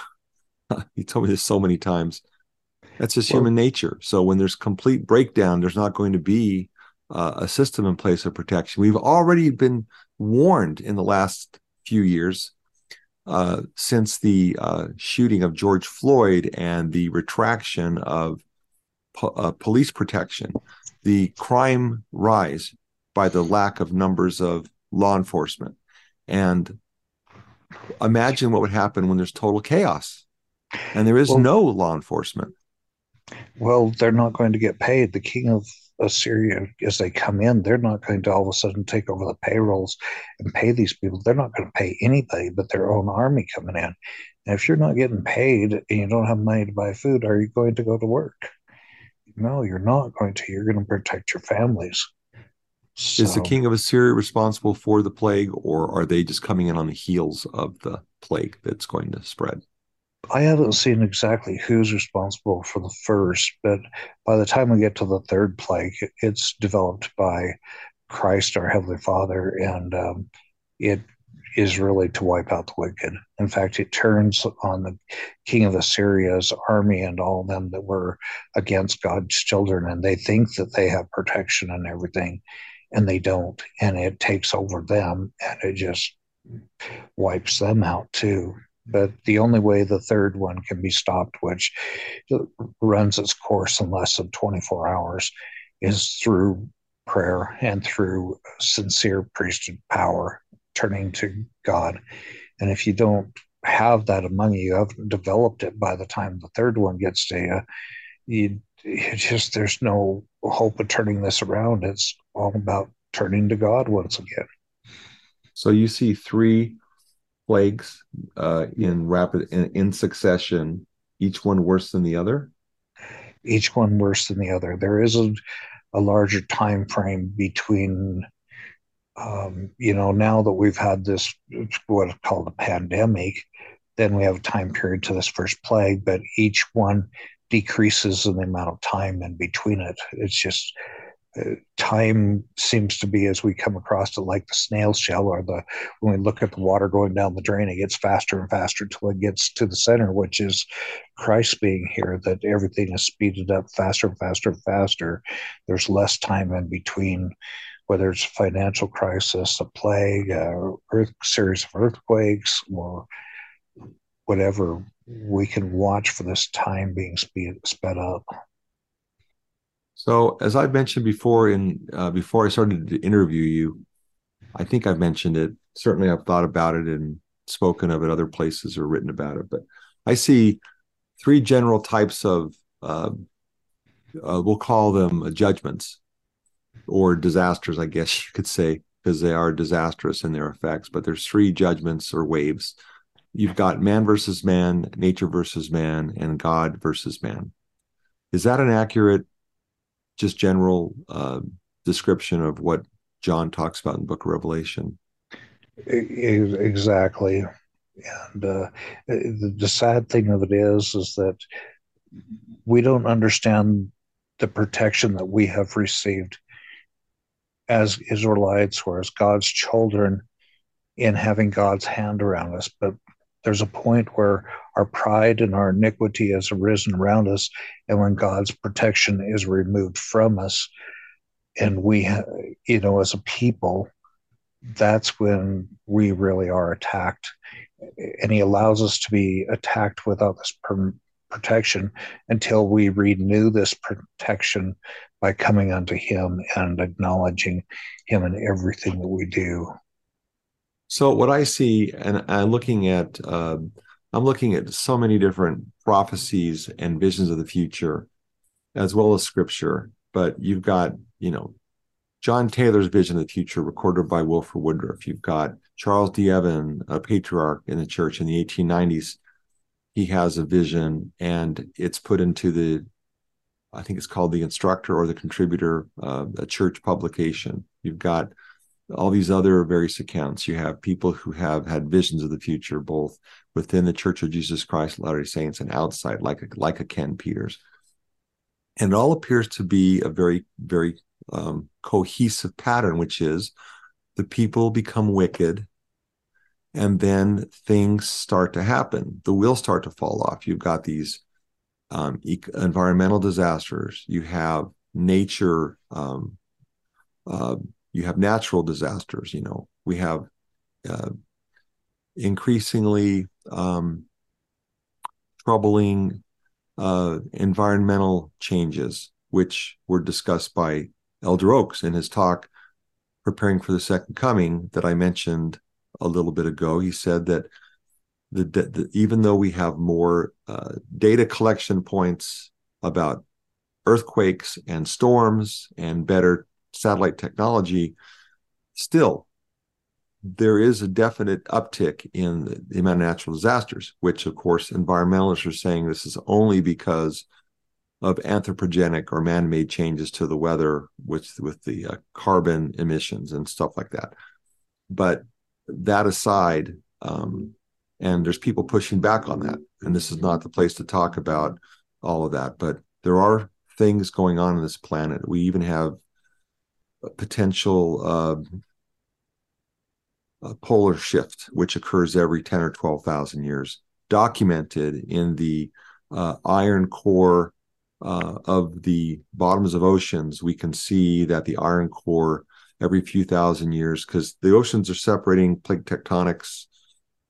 [SPEAKER 1] he told me this so many times. That's just well, human nature. So when there's complete breakdown, there's not going to be uh, a system in place of protection. We've already been warned in the last few years uh, since the uh, shooting of George Floyd and the retraction of po- uh, police protection, the crime rise by the lack of numbers of law enforcement. And imagine what would happen when there's total chaos and there is well, no law enforcement.
[SPEAKER 2] Well, they're not going to get paid. The king of Assyria, as they come in, they're not going to all of a sudden take over the payrolls and pay these people. They're not going to pay anybody but their own army coming in. And if you're not getting paid and you don't have money to buy food, are you going to go to work? No, you're not going to. You're going to protect your families.
[SPEAKER 1] So, Is the king of Assyria responsible for the plague, or are they just coming in on the heels of the plague that's going to spread?
[SPEAKER 2] I haven't seen exactly who's responsible for the first, but by the time we get to the third plague, it's developed by Christ, our Heavenly Father, and um, it is really to wipe out the wicked. In fact, it turns on the king of Assyria's army and all of them that were against God's children, and they think that they have protection and everything, and they don't. And it takes over them, and it just wipes them out too but the only way the third one can be stopped, which runs its course in less than 24 hours, is through prayer and through sincere priesthood power, turning to God. And if you don't have that among you, you haven't developed it by the time the third one gets to you, you, you just, there's no hope of turning this around. It's all about turning to God once again.
[SPEAKER 1] So you see three plagues uh, in rapid in, in succession, each one worse than the other?
[SPEAKER 2] Each one worse than the other. There is a, a larger time frame between um, you know, now that we've had this what's called a pandemic, then we have a time period to this first plague, but each one decreases in the amount of time in between it. It's just time seems to be as we come across it like the snail shell or the when we look at the water going down the drain it gets faster and faster till it gets to the center which is christ being here that everything is speeded up faster and faster and faster. There's less time in between whether it's a financial crisis a plague a earth series of earthquakes or whatever we can watch for this time being speed, sped up
[SPEAKER 1] so, as I mentioned before, in uh, before I started to interview you, I think I've mentioned it. Certainly, I've thought about it and spoken of it other places or written about it. But I see three general types of uh, uh, we'll call them judgments or disasters, I guess you could say, because they are disastrous in their effects. But there's three judgments or waves. You've got man versus man, nature versus man, and God versus man. Is that an accurate just general uh, description of what John talks about in book of Revelation.
[SPEAKER 2] Exactly. And uh, the, the sad thing of it is, is that we don't understand the protection that we have received as Israelites or as God's children in having God's hand around us. But there's a point where our pride and our iniquity has arisen around us, and when God's protection is removed from us, and we, you know, as a people, that's when we really are attacked. And He allows us to be attacked without this per- protection until we renew this protection by coming unto Him and acknowledging Him in everything that we do.
[SPEAKER 1] So what I see, and I'm looking at, uh, I'm looking at so many different prophecies and visions of the future, as well as scripture. But you've got, you know, John Taylor's vision of the future, recorded by Wilford Woodruff. You've got Charles D. Evans, a patriarch in the church in the 1890s. He has a vision, and it's put into the, I think it's called the Instructor or the Contributor, uh, a church publication. You've got all these other various accounts. You have people who have had visions of the future, both within the Church of Jesus Christ Latter-day Saints and outside, like a, like a Ken Peters. And it all appears to be a very, very um, cohesive pattern, which is the people become wicked, and then things start to happen. The wheels start to fall off. You've got these um, environmental disasters. You have nature um, uh, you have natural disasters you know we have uh, increasingly um, troubling uh, environmental changes which were discussed by elder oaks in his talk preparing for the second coming that i mentioned a little bit ago. He said that the, the even though we have more uh, data collection points about earthquakes and storms and better satellite technology, still there is a definite uptick in the amount of natural disasters, which of course environmentalists are saying this is only because of anthropogenic or man-made changes to the weather with with the uh, carbon emissions and stuff like that. But that aside, um, and there's people pushing back on that, and this is not the place to talk about all of that. But there are things going on in this planet. We even have potential uh, polar shift, which occurs every 10 or 12,000 years, documented in the uh, iron core uh, of the bottoms of oceans. We can see that the iron core every few thousand years, because the oceans are separating plate tectonics.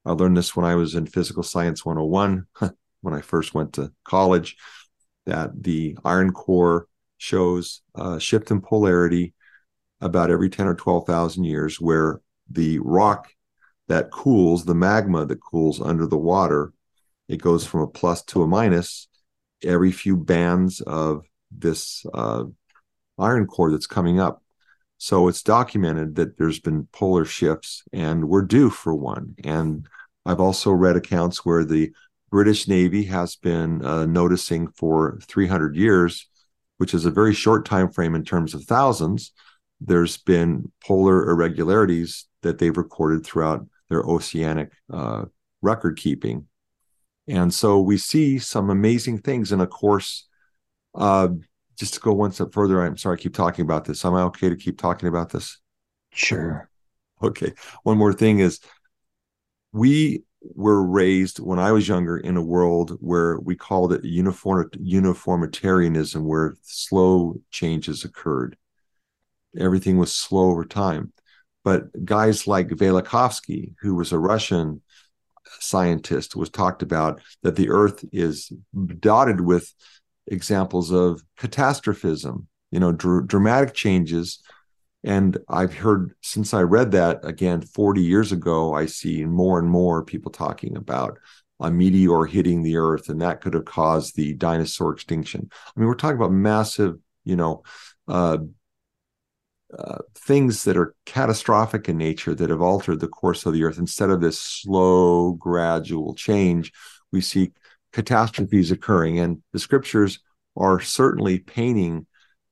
[SPEAKER 1] I learned this when I was in Physical Science 101, when I first went to college, that the iron core shows a shift in polarity about every 10 or 12,000 years where the rock that cools, the magma that cools under the water, it goes from a plus to a minus every few bands of this uh, iron core that's coming up. So it's documented that there's been polar shifts and we're due for one. And I've also read accounts where the British Navy has been uh, noticing for 300 years, which is a very short time frame in terms of thousands, there's been polar irregularities that they've recorded throughout their oceanic uh, record keeping. And so we see some amazing things. And of course, uh, just to go one step further, I'm sorry I keep talking about this. Am I okay to keep talking about this?
[SPEAKER 2] Sure.
[SPEAKER 1] Okay. One more thing is we were raised when I was younger in a world where we called it uniform uniformitarianism, where slow changes occurred everything was slow over time. But guys like Velikovsky, who was a Russian scientist, was talked about that the Earth is dotted with examples of catastrophism, you know, dr- dramatic changes. And I've heard since I read that again 40 years ago, I see more and more people talking about a meteor hitting the Earth, and that could have caused the dinosaur extinction. I mean, we're talking about massive, you know, uh, uh, things that are catastrophic in nature that have altered the course of the earth. Instead of this slow gradual change we see catastrophes occurring. And the scriptures are certainly painting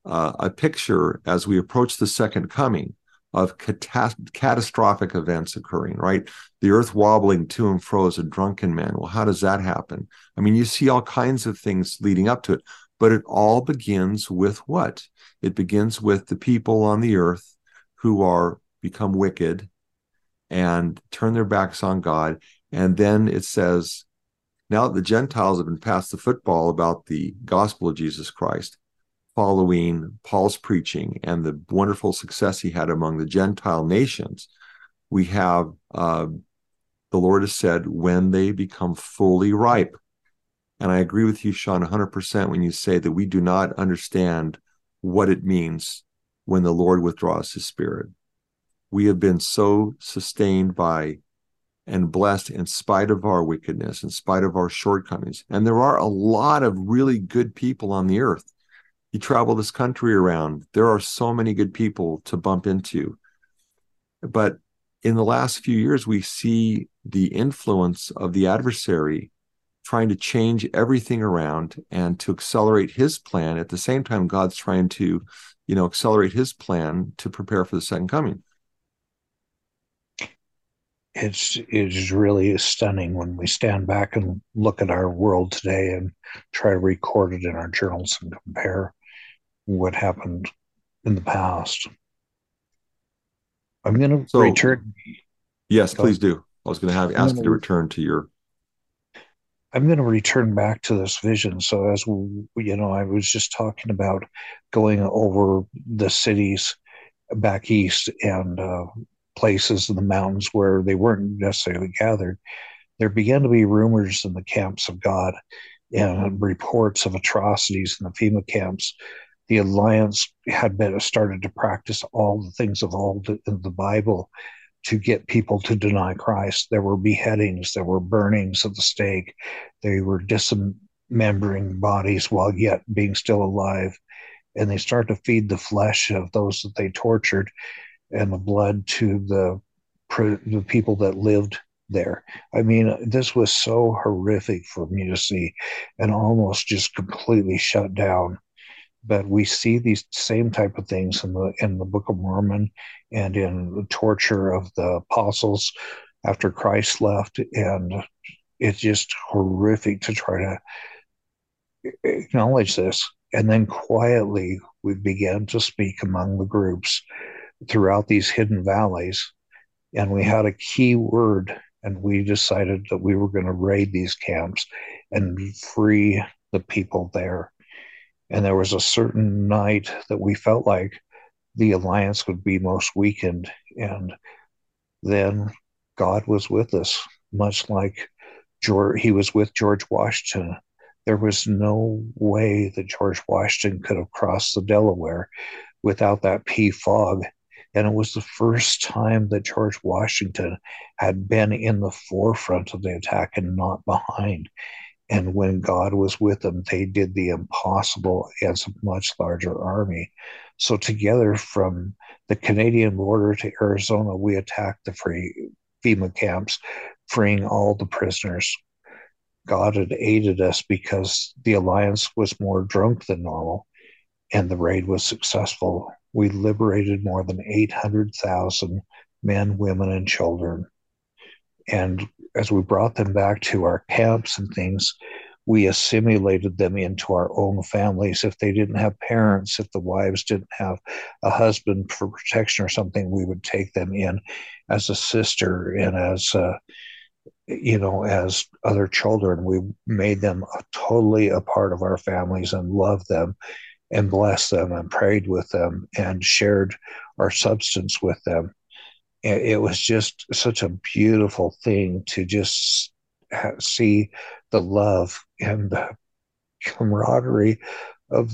[SPEAKER 1] uh, a picture as we approach the second coming of catas- catastrophic events occurring right? The earth wobbling to and fro as a drunken man. Well how does that happen? I mean you see all kinds of things leading up to it but it all begins with what? It begins with the people on the earth who are become wicked and turn their backs on God And then it says, now that the Gentiles have been passed the football about the gospel of Jesus Christ, following Paul's preaching and the wonderful success he had among the Gentile nations, we have uh, the Lord has said, when they become fully ripe. And I agree with you, Shawn, 100% when you say that we do not understand what it means when the Lord withdraws his spirit. We have been so sustained by and blessed in spite of our wickedness, in spite of our shortcomings. And there are a lot of really good people on the earth. You travel this country around, there are so many good people to bump into. But in the last few years, we see the influence of the adversary trying to change everything around and to accelerate his plan. At the same time, God's trying to, you know, accelerate his plan to prepare for the second coming.
[SPEAKER 2] It's it's really stunning when we stand back and look at our world today and try to record it in our journals and compare what happened in the past. I'm going to so, return.
[SPEAKER 1] Yes, please do. I was going to have ask you to return to your.
[SPEAKER 2] I'm going to return back to this vision. So as we, you know, I was just talking about going over the cities back east and uh, places in the mountains where they weren't necessarily gathered. There began to be rumors in the camps of God and reports of atrocities in the FEMA camps the alliance had been started to practice all the things of all the, in the Bible to get people to deny Christ. There were beheadings, there were burnings at the stake, they were dismembering bodies while yet being still alive, and they start to feed the flesh of those that they tortured and the blood to the the people that lived there. I mean, this was so horrific for me to see and almost just completely shut down but we see these same type of things in the in the Book of Mormon and in the torture of the apostles after Christ left, and it's just horrific to try to acknowledge this. And then quietly, we began to speak among the groups throughout these hidden valleys, and we had a key word, and we decided that we were going to raid these camps and free the people there and there was a certain night that we felt like the alliance would be most weakened. And then God was with us, much like George, he was with George Washington. There was no way that George Washington could have crossed the Delaware without that pea fog. And it was the first time that George Washington had been in the forefront of the attack and not behind. And when God was with them, they did the impossible as a much larger army. So, together from the Canadian border to Arizona, we attacked the free FEMA camps, freeing all the prisoners. God had aided us because the alliance was more drunk than normal, and the raid was successful. We liberated more than 800,000 men, women, and children. And as we brought them back to our camps and things, we assimilated them into our own families. If they didn't have parents, if the wives didn't have a husband for protection or something, we would take them in as a sister and as a, you know, as other children. We made them a, totally a part of our families and loved them and blessed them and prayed with them and shared our substance with them it was just such a beautiful thing to just see the love and the camaraderie of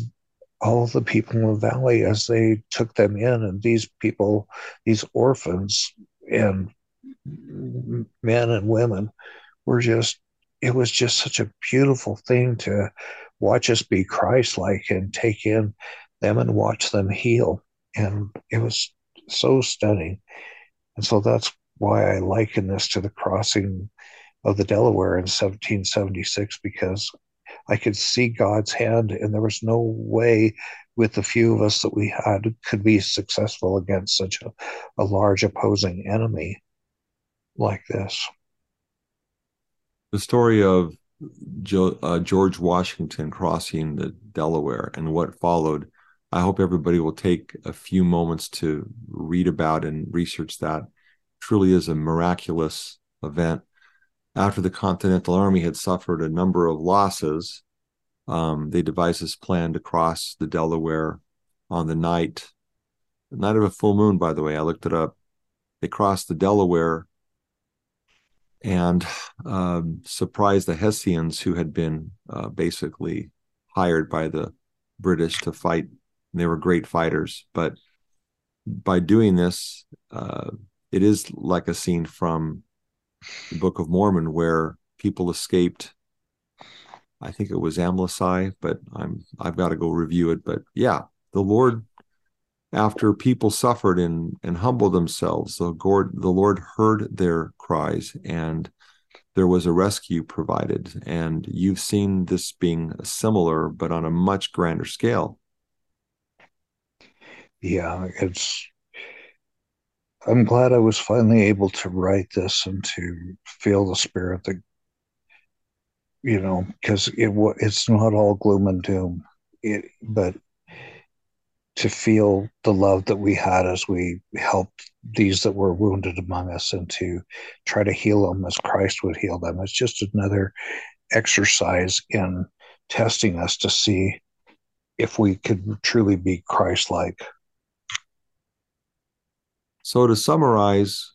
[SPEAKER 2] all the people in the valley as they took them in. And these people these orphans and men and women were just it was just such a beautiful thing to watch us be christ-like and take in them and watch them heal. And it was so stunning and so that's why I liken this to the crossing of the Delaware in 1776, because I could see God's hand, and there was no way with the few of us that we had could be successful against such a, a large opposing enemy like this.
[SPEAKER 1] The story of jo- uh, George Washington crossing the Delaware and what followed I hope everybody will take a few moments to read about and research that. Truly is a miraculous event. after the Continental Army had suffered a number of losses, um, they devised this plan to cross the Delaware on the night, the night of a full moon, by the way. I looked it up. They crossed the Delaware and um, surprised the Hessians, who had been uh, basically hired by the British to fight. They were great fighters, but by doing this, uh, it is like a scene from the Book of Mormon where people escaped. I think it was Amlici, but I'm I've got to go review it. But yeah, the Lord, after people suffered and and humbled themselves, the Lord the Lord heard their cries and there was a rescue provided. And you've seen this being similar, but on a much grander scale.
[SPEAKER 2] Yeah, it's I'm glad I was finally able to write this and to feel the spirit that, you know, because it it's not all gloom and doom, it, but to feel the love that we had as we helped these that were wounded among us and to try to heal them as Christ would heal them. It's just another exercise in testing us to see if we could truly be Christ like.
[SPEAKER 1] So to summarize,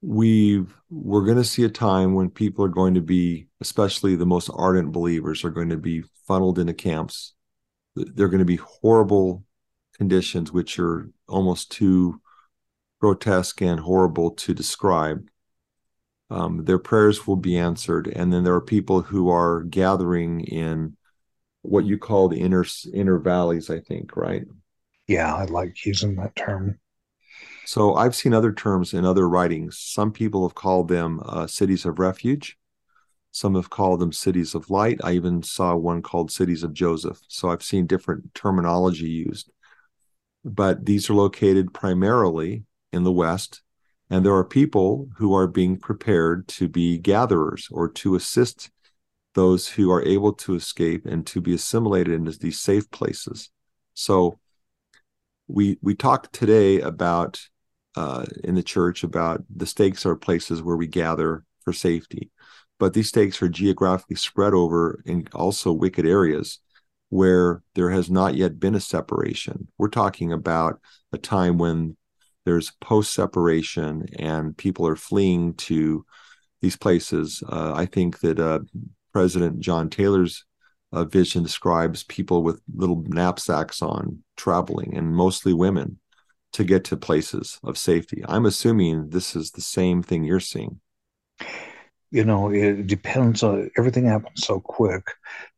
[SPEAKER 1] we we're going to see a time when people are going to be, especially the most ardent believers, are going to be funneled into camps. They're going to be horrible conditions, which are almost too grotesque and horrible to describe. Um, their prayers will be answered, and then there are people who are gathering in what you call the inner inner valleys. I think, right?
[SPEAKER 2] Yeah, I like using that term.
[SPEAKER 1] So I've seen other terms in other writings. Some people have called them uh, cities of refuge. Some have called them cities of light. I even saw one called cities of Joseph. So I've seen different terminology used. But these are located primarily in the West. And there are people who are being prepared to be gatherers or to assist those who are able to escape and to be assimilated into these safe places. So we we talked today about uh, in the church about the stakes are places where we gather for safety, but these stakes are geographically spread over in also wicked areas where there has not yet been a separation. We're talking about a time when there's post separation and people are fleeing to these places. Uh, I think that uh, President John Taylor's uh, vision describes people with little knapsacks on traveling and mostly women to get to places of safety. I'm assuming this is the same thing you're seeing.
[SPEAKER 2] You know, it depends on everything happens so quick.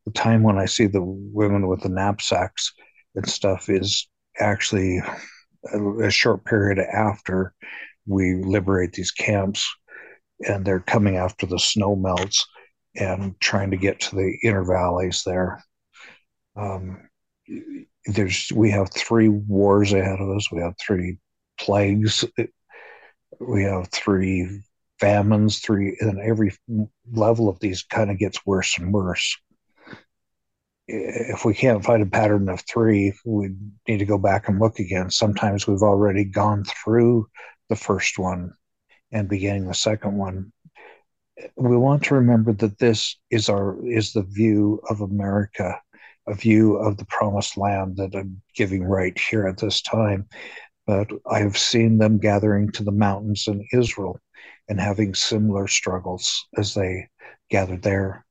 [SPEAKER 2] The time when I see the women with the knapsacks and stuff is actually a, a short period after we liberate these camps and they're coming after the snow melts and trying to get to the inner valleys there. Um, there's we have three wars ahead of us. We have three plagues. We have three famines. Three, and every level of these kind of gets worse and worse. If we can't find a pattern of three, we need to go back and look again. Sometimes we've already gone through the first one and beginning the second one. We want to remember that this is our is the view of America a view of the promised land that I'm giving right here at this time. But I've seen them gathering to the mountains in Israel and having similar struggles as they gathered there.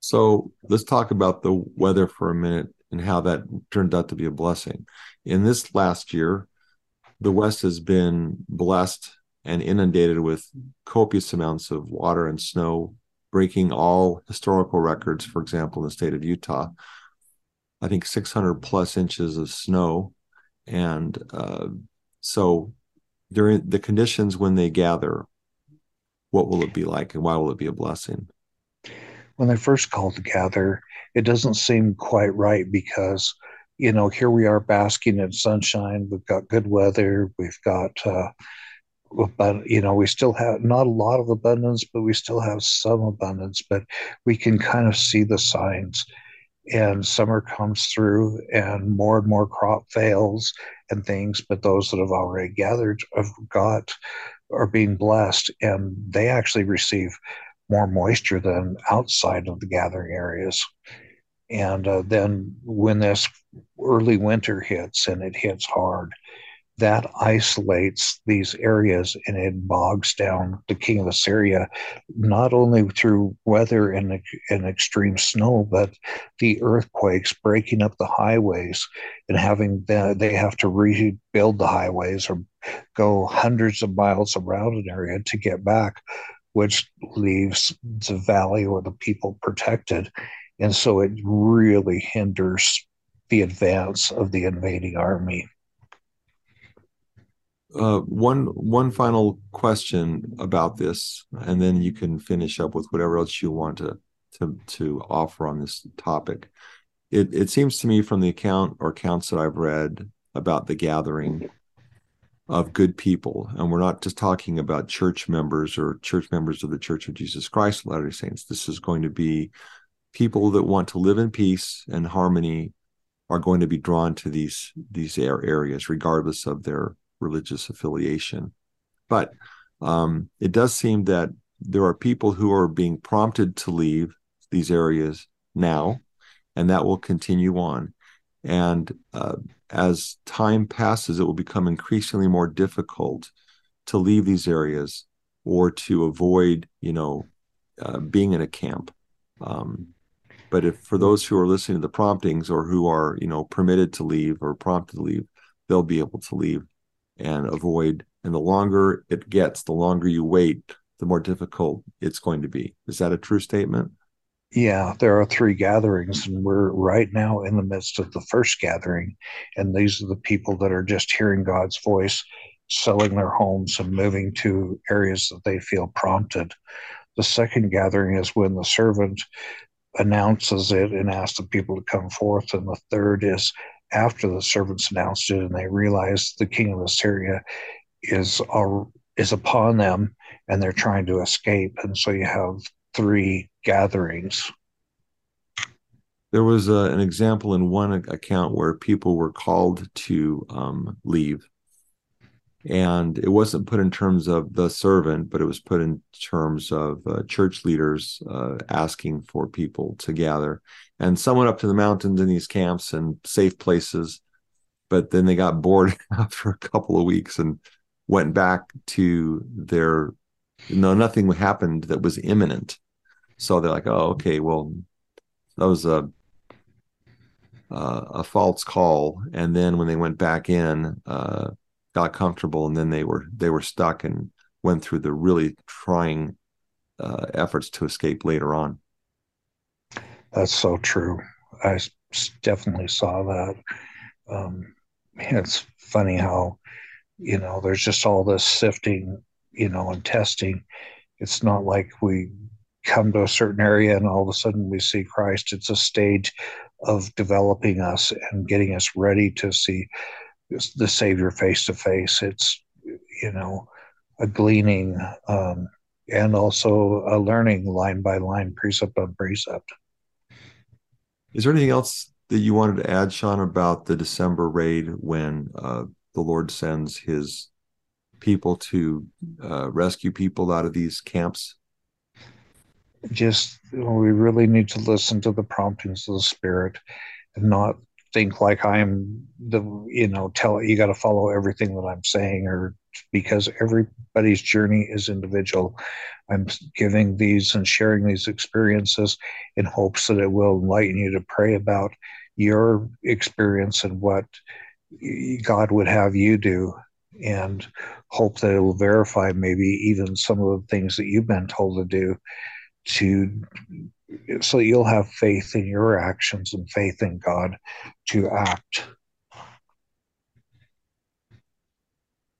[SPEAKER 1] So let's talk about the weather for a minute and how that turned out to be a blessing. In this last year, the West has been blessed and inundated with copious amounts of water and snow breaking all historical records, for example, in the state of Utah. I think 600 plus inches of snow. And uh, so, during the conditions when they gather, what will it be like and why will it be a blessing?
[SPEAKER 2] When they first called to gather, it doesn't seem quite right because, you know, here we are basking in sunshine. We've got good weather. We've got, uh, but you know we still have not a lot of abundance but we still have some abundance but we can kind of see the signs and summer comes through and more and more crop fails and things but those that have already gathered have got are being blessed, and they actually receive more moisture than outside of the gathering areas. And uh, then when this early winter hits and it hits hard, that isolates these areas and it bogs down the king of Assyria, not only through weather and, and extreme snow, but the earthquakes breaking up the highways and having the, they have to rebuild the highways or go hundreds of miles around an area to get back, which leaves the valley or the people protected. And so it really hinders the advance of the invading army.
[SPEAKER 1] Uh, one one final question about this, and then you can finish up with whatever else you want to to to offer on this topic. It it seems to me from the account or accounts that I've read about the gathering of good people, and we're not just talking about church members or church members of the Church of Jesus Christ Latter-day Saints. This is going to be people that want to live in peace and harmony are going to be drawn to these these areas regardless of their religious affiliation. But um, it does seem that there are people who are being prompted to leave these areas now, and that will continue on. And uh, as time passes, it will become increasingly more difficult to leave these areas or to avoid, you know, uh, being in a camp. Um, but if for those who are listening to the promptings or who are, you know, permitted to leave or prompted to leave, they'll be able to leave and avoid. And the longer it gets, the longer you wait, the more difficult it's going to be. Is that a true statement?
[SPEAKER 2] Yeah, there are three gatherings, and we're right now in the midst of the first gathering. And these are the people that are just hearing God's voice, selling their homes and moving to areas that they feel prompted. The second gathering is when the servant announces it and asks the people to come forth. And the third is after the servants announced it and they realized the king of Assyria is uh, is upon them and they're trying to escape. And so you have three gatherings.
[SPEAKER 1] There was a, an example in one account where people were called to um, leave and it wasn't put in terms of the servant but it was put in terms of uh, church leaders uh, asking for people to gather. And some went up to the mountains in these camps and safe places but then they got bored after a couple of weeks and went back to their no nothing happened that was imminent. So they're like oh okay well that was a uh, a false call. And then when they went back in uh, got comfortable and then they were they were stuck and went through the really trying uh, efforts to escape later on.
[SPEAKER 2] That's so true. I definitely saw that. Um, it's funny how you know there's just all this sifting you know and testing. It's not like we come to a certain area and all of a sudden we see christ. It's a stage of developing us and getting us ready to see the Savior face to face. It's you know a gleaning um, and also a learning line by line, precept on precept.
[SPEAKER 1] Is there anything else that you wanted to add, Shawn, about the December raid when uh, the Lord sends His people to uh, rescue people out of these camps?
[SPEAKER 2] Just you know, we really need to listen to the promptings of the Spirit and not think like I'm the you know tell you got to follow everything that I'm saying or because everybody's journey is individual. I'm giving these and sharing these experiences in hopes that it will enlighten you to pray about your experience and what God would have you do and hope that it will verify maybe even some of the things that you've been told to do to so you'll have faith in your actions and faith in God to act.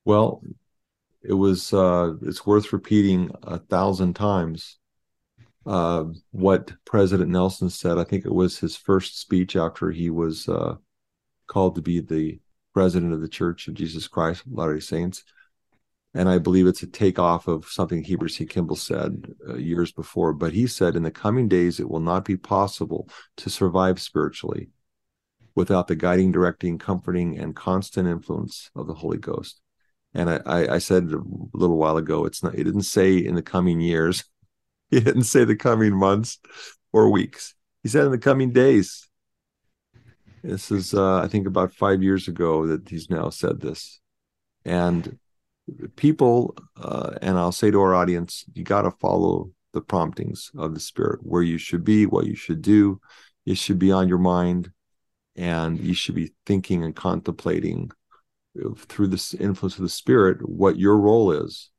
[SPEAKER 1] Well, it was uh, it's worth repeating a thousand times uh, what President Nelson said. I think it was his first speech after he was uh, called to be the president of the Church of Jesus Christ of Latter-day Saints and I believe it's a takeoff of something Heber C. Kimball said uh, years before. But he said, in the coming days, it will not be possible to survive spiritually without the guiding, directing, comforting, and constant influence of the Holy Ghost. And I, I, I said a little while ago, it's not. It didn't say in the coming years. He didn't say the coming months or weeks. He said in the coming days. This is, uh, I think, about five years ago that he's now said this. And people, uh, and I'll say to our audience, you got to follow the promptings of the Spirit, where you should be, what you should do. It should be on your mind, and you should be thinking and contemplating through this influence of the Spirit what your role is,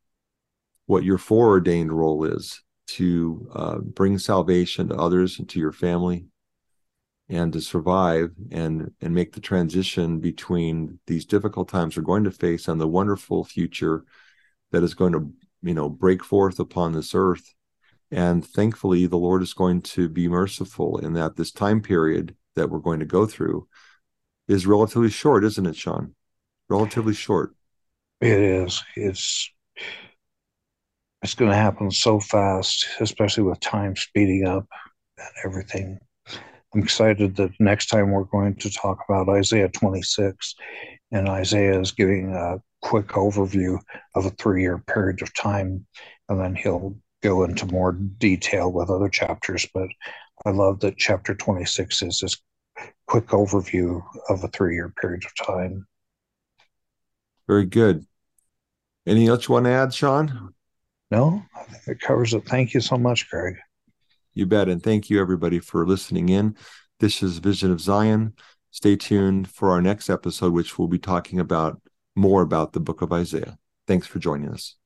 [SPEAKER 1] what your foreordained role is to uh, bring salvation to others and to your family and to survive and and make the transition between these difficult times we're going to face and the wonderful future that is going to you know break forth upon this earth. And thankfully the lord is going to be merciful in that this time period that we're going to go through is relatively short isn't it Shawn? Relatively short.
[SPEAKER 2] It is. It's it's going to happen so fast especially with time speeding up and everything I'm excited that next time we're going to talk about Isaiah 26, and Isaiah is giving a quick overview of a three year period of time, and then he'll go into more detail with other chapters. But I love that chapter 26 is this quick overview of a three year period of time.
[SPEAKER 1] Very good. Anything else you want to add, Shawn?
[SPEAKER 2] No, I think it covers it. Thank you so much, Greg.
[SPEAKER 1] You bet. And thank you, everybody, for listening in. This is Vision of Zion. Stay tuned for our next episode, which we'll be talking about more about the book of Isaiah. Thanks for joining us.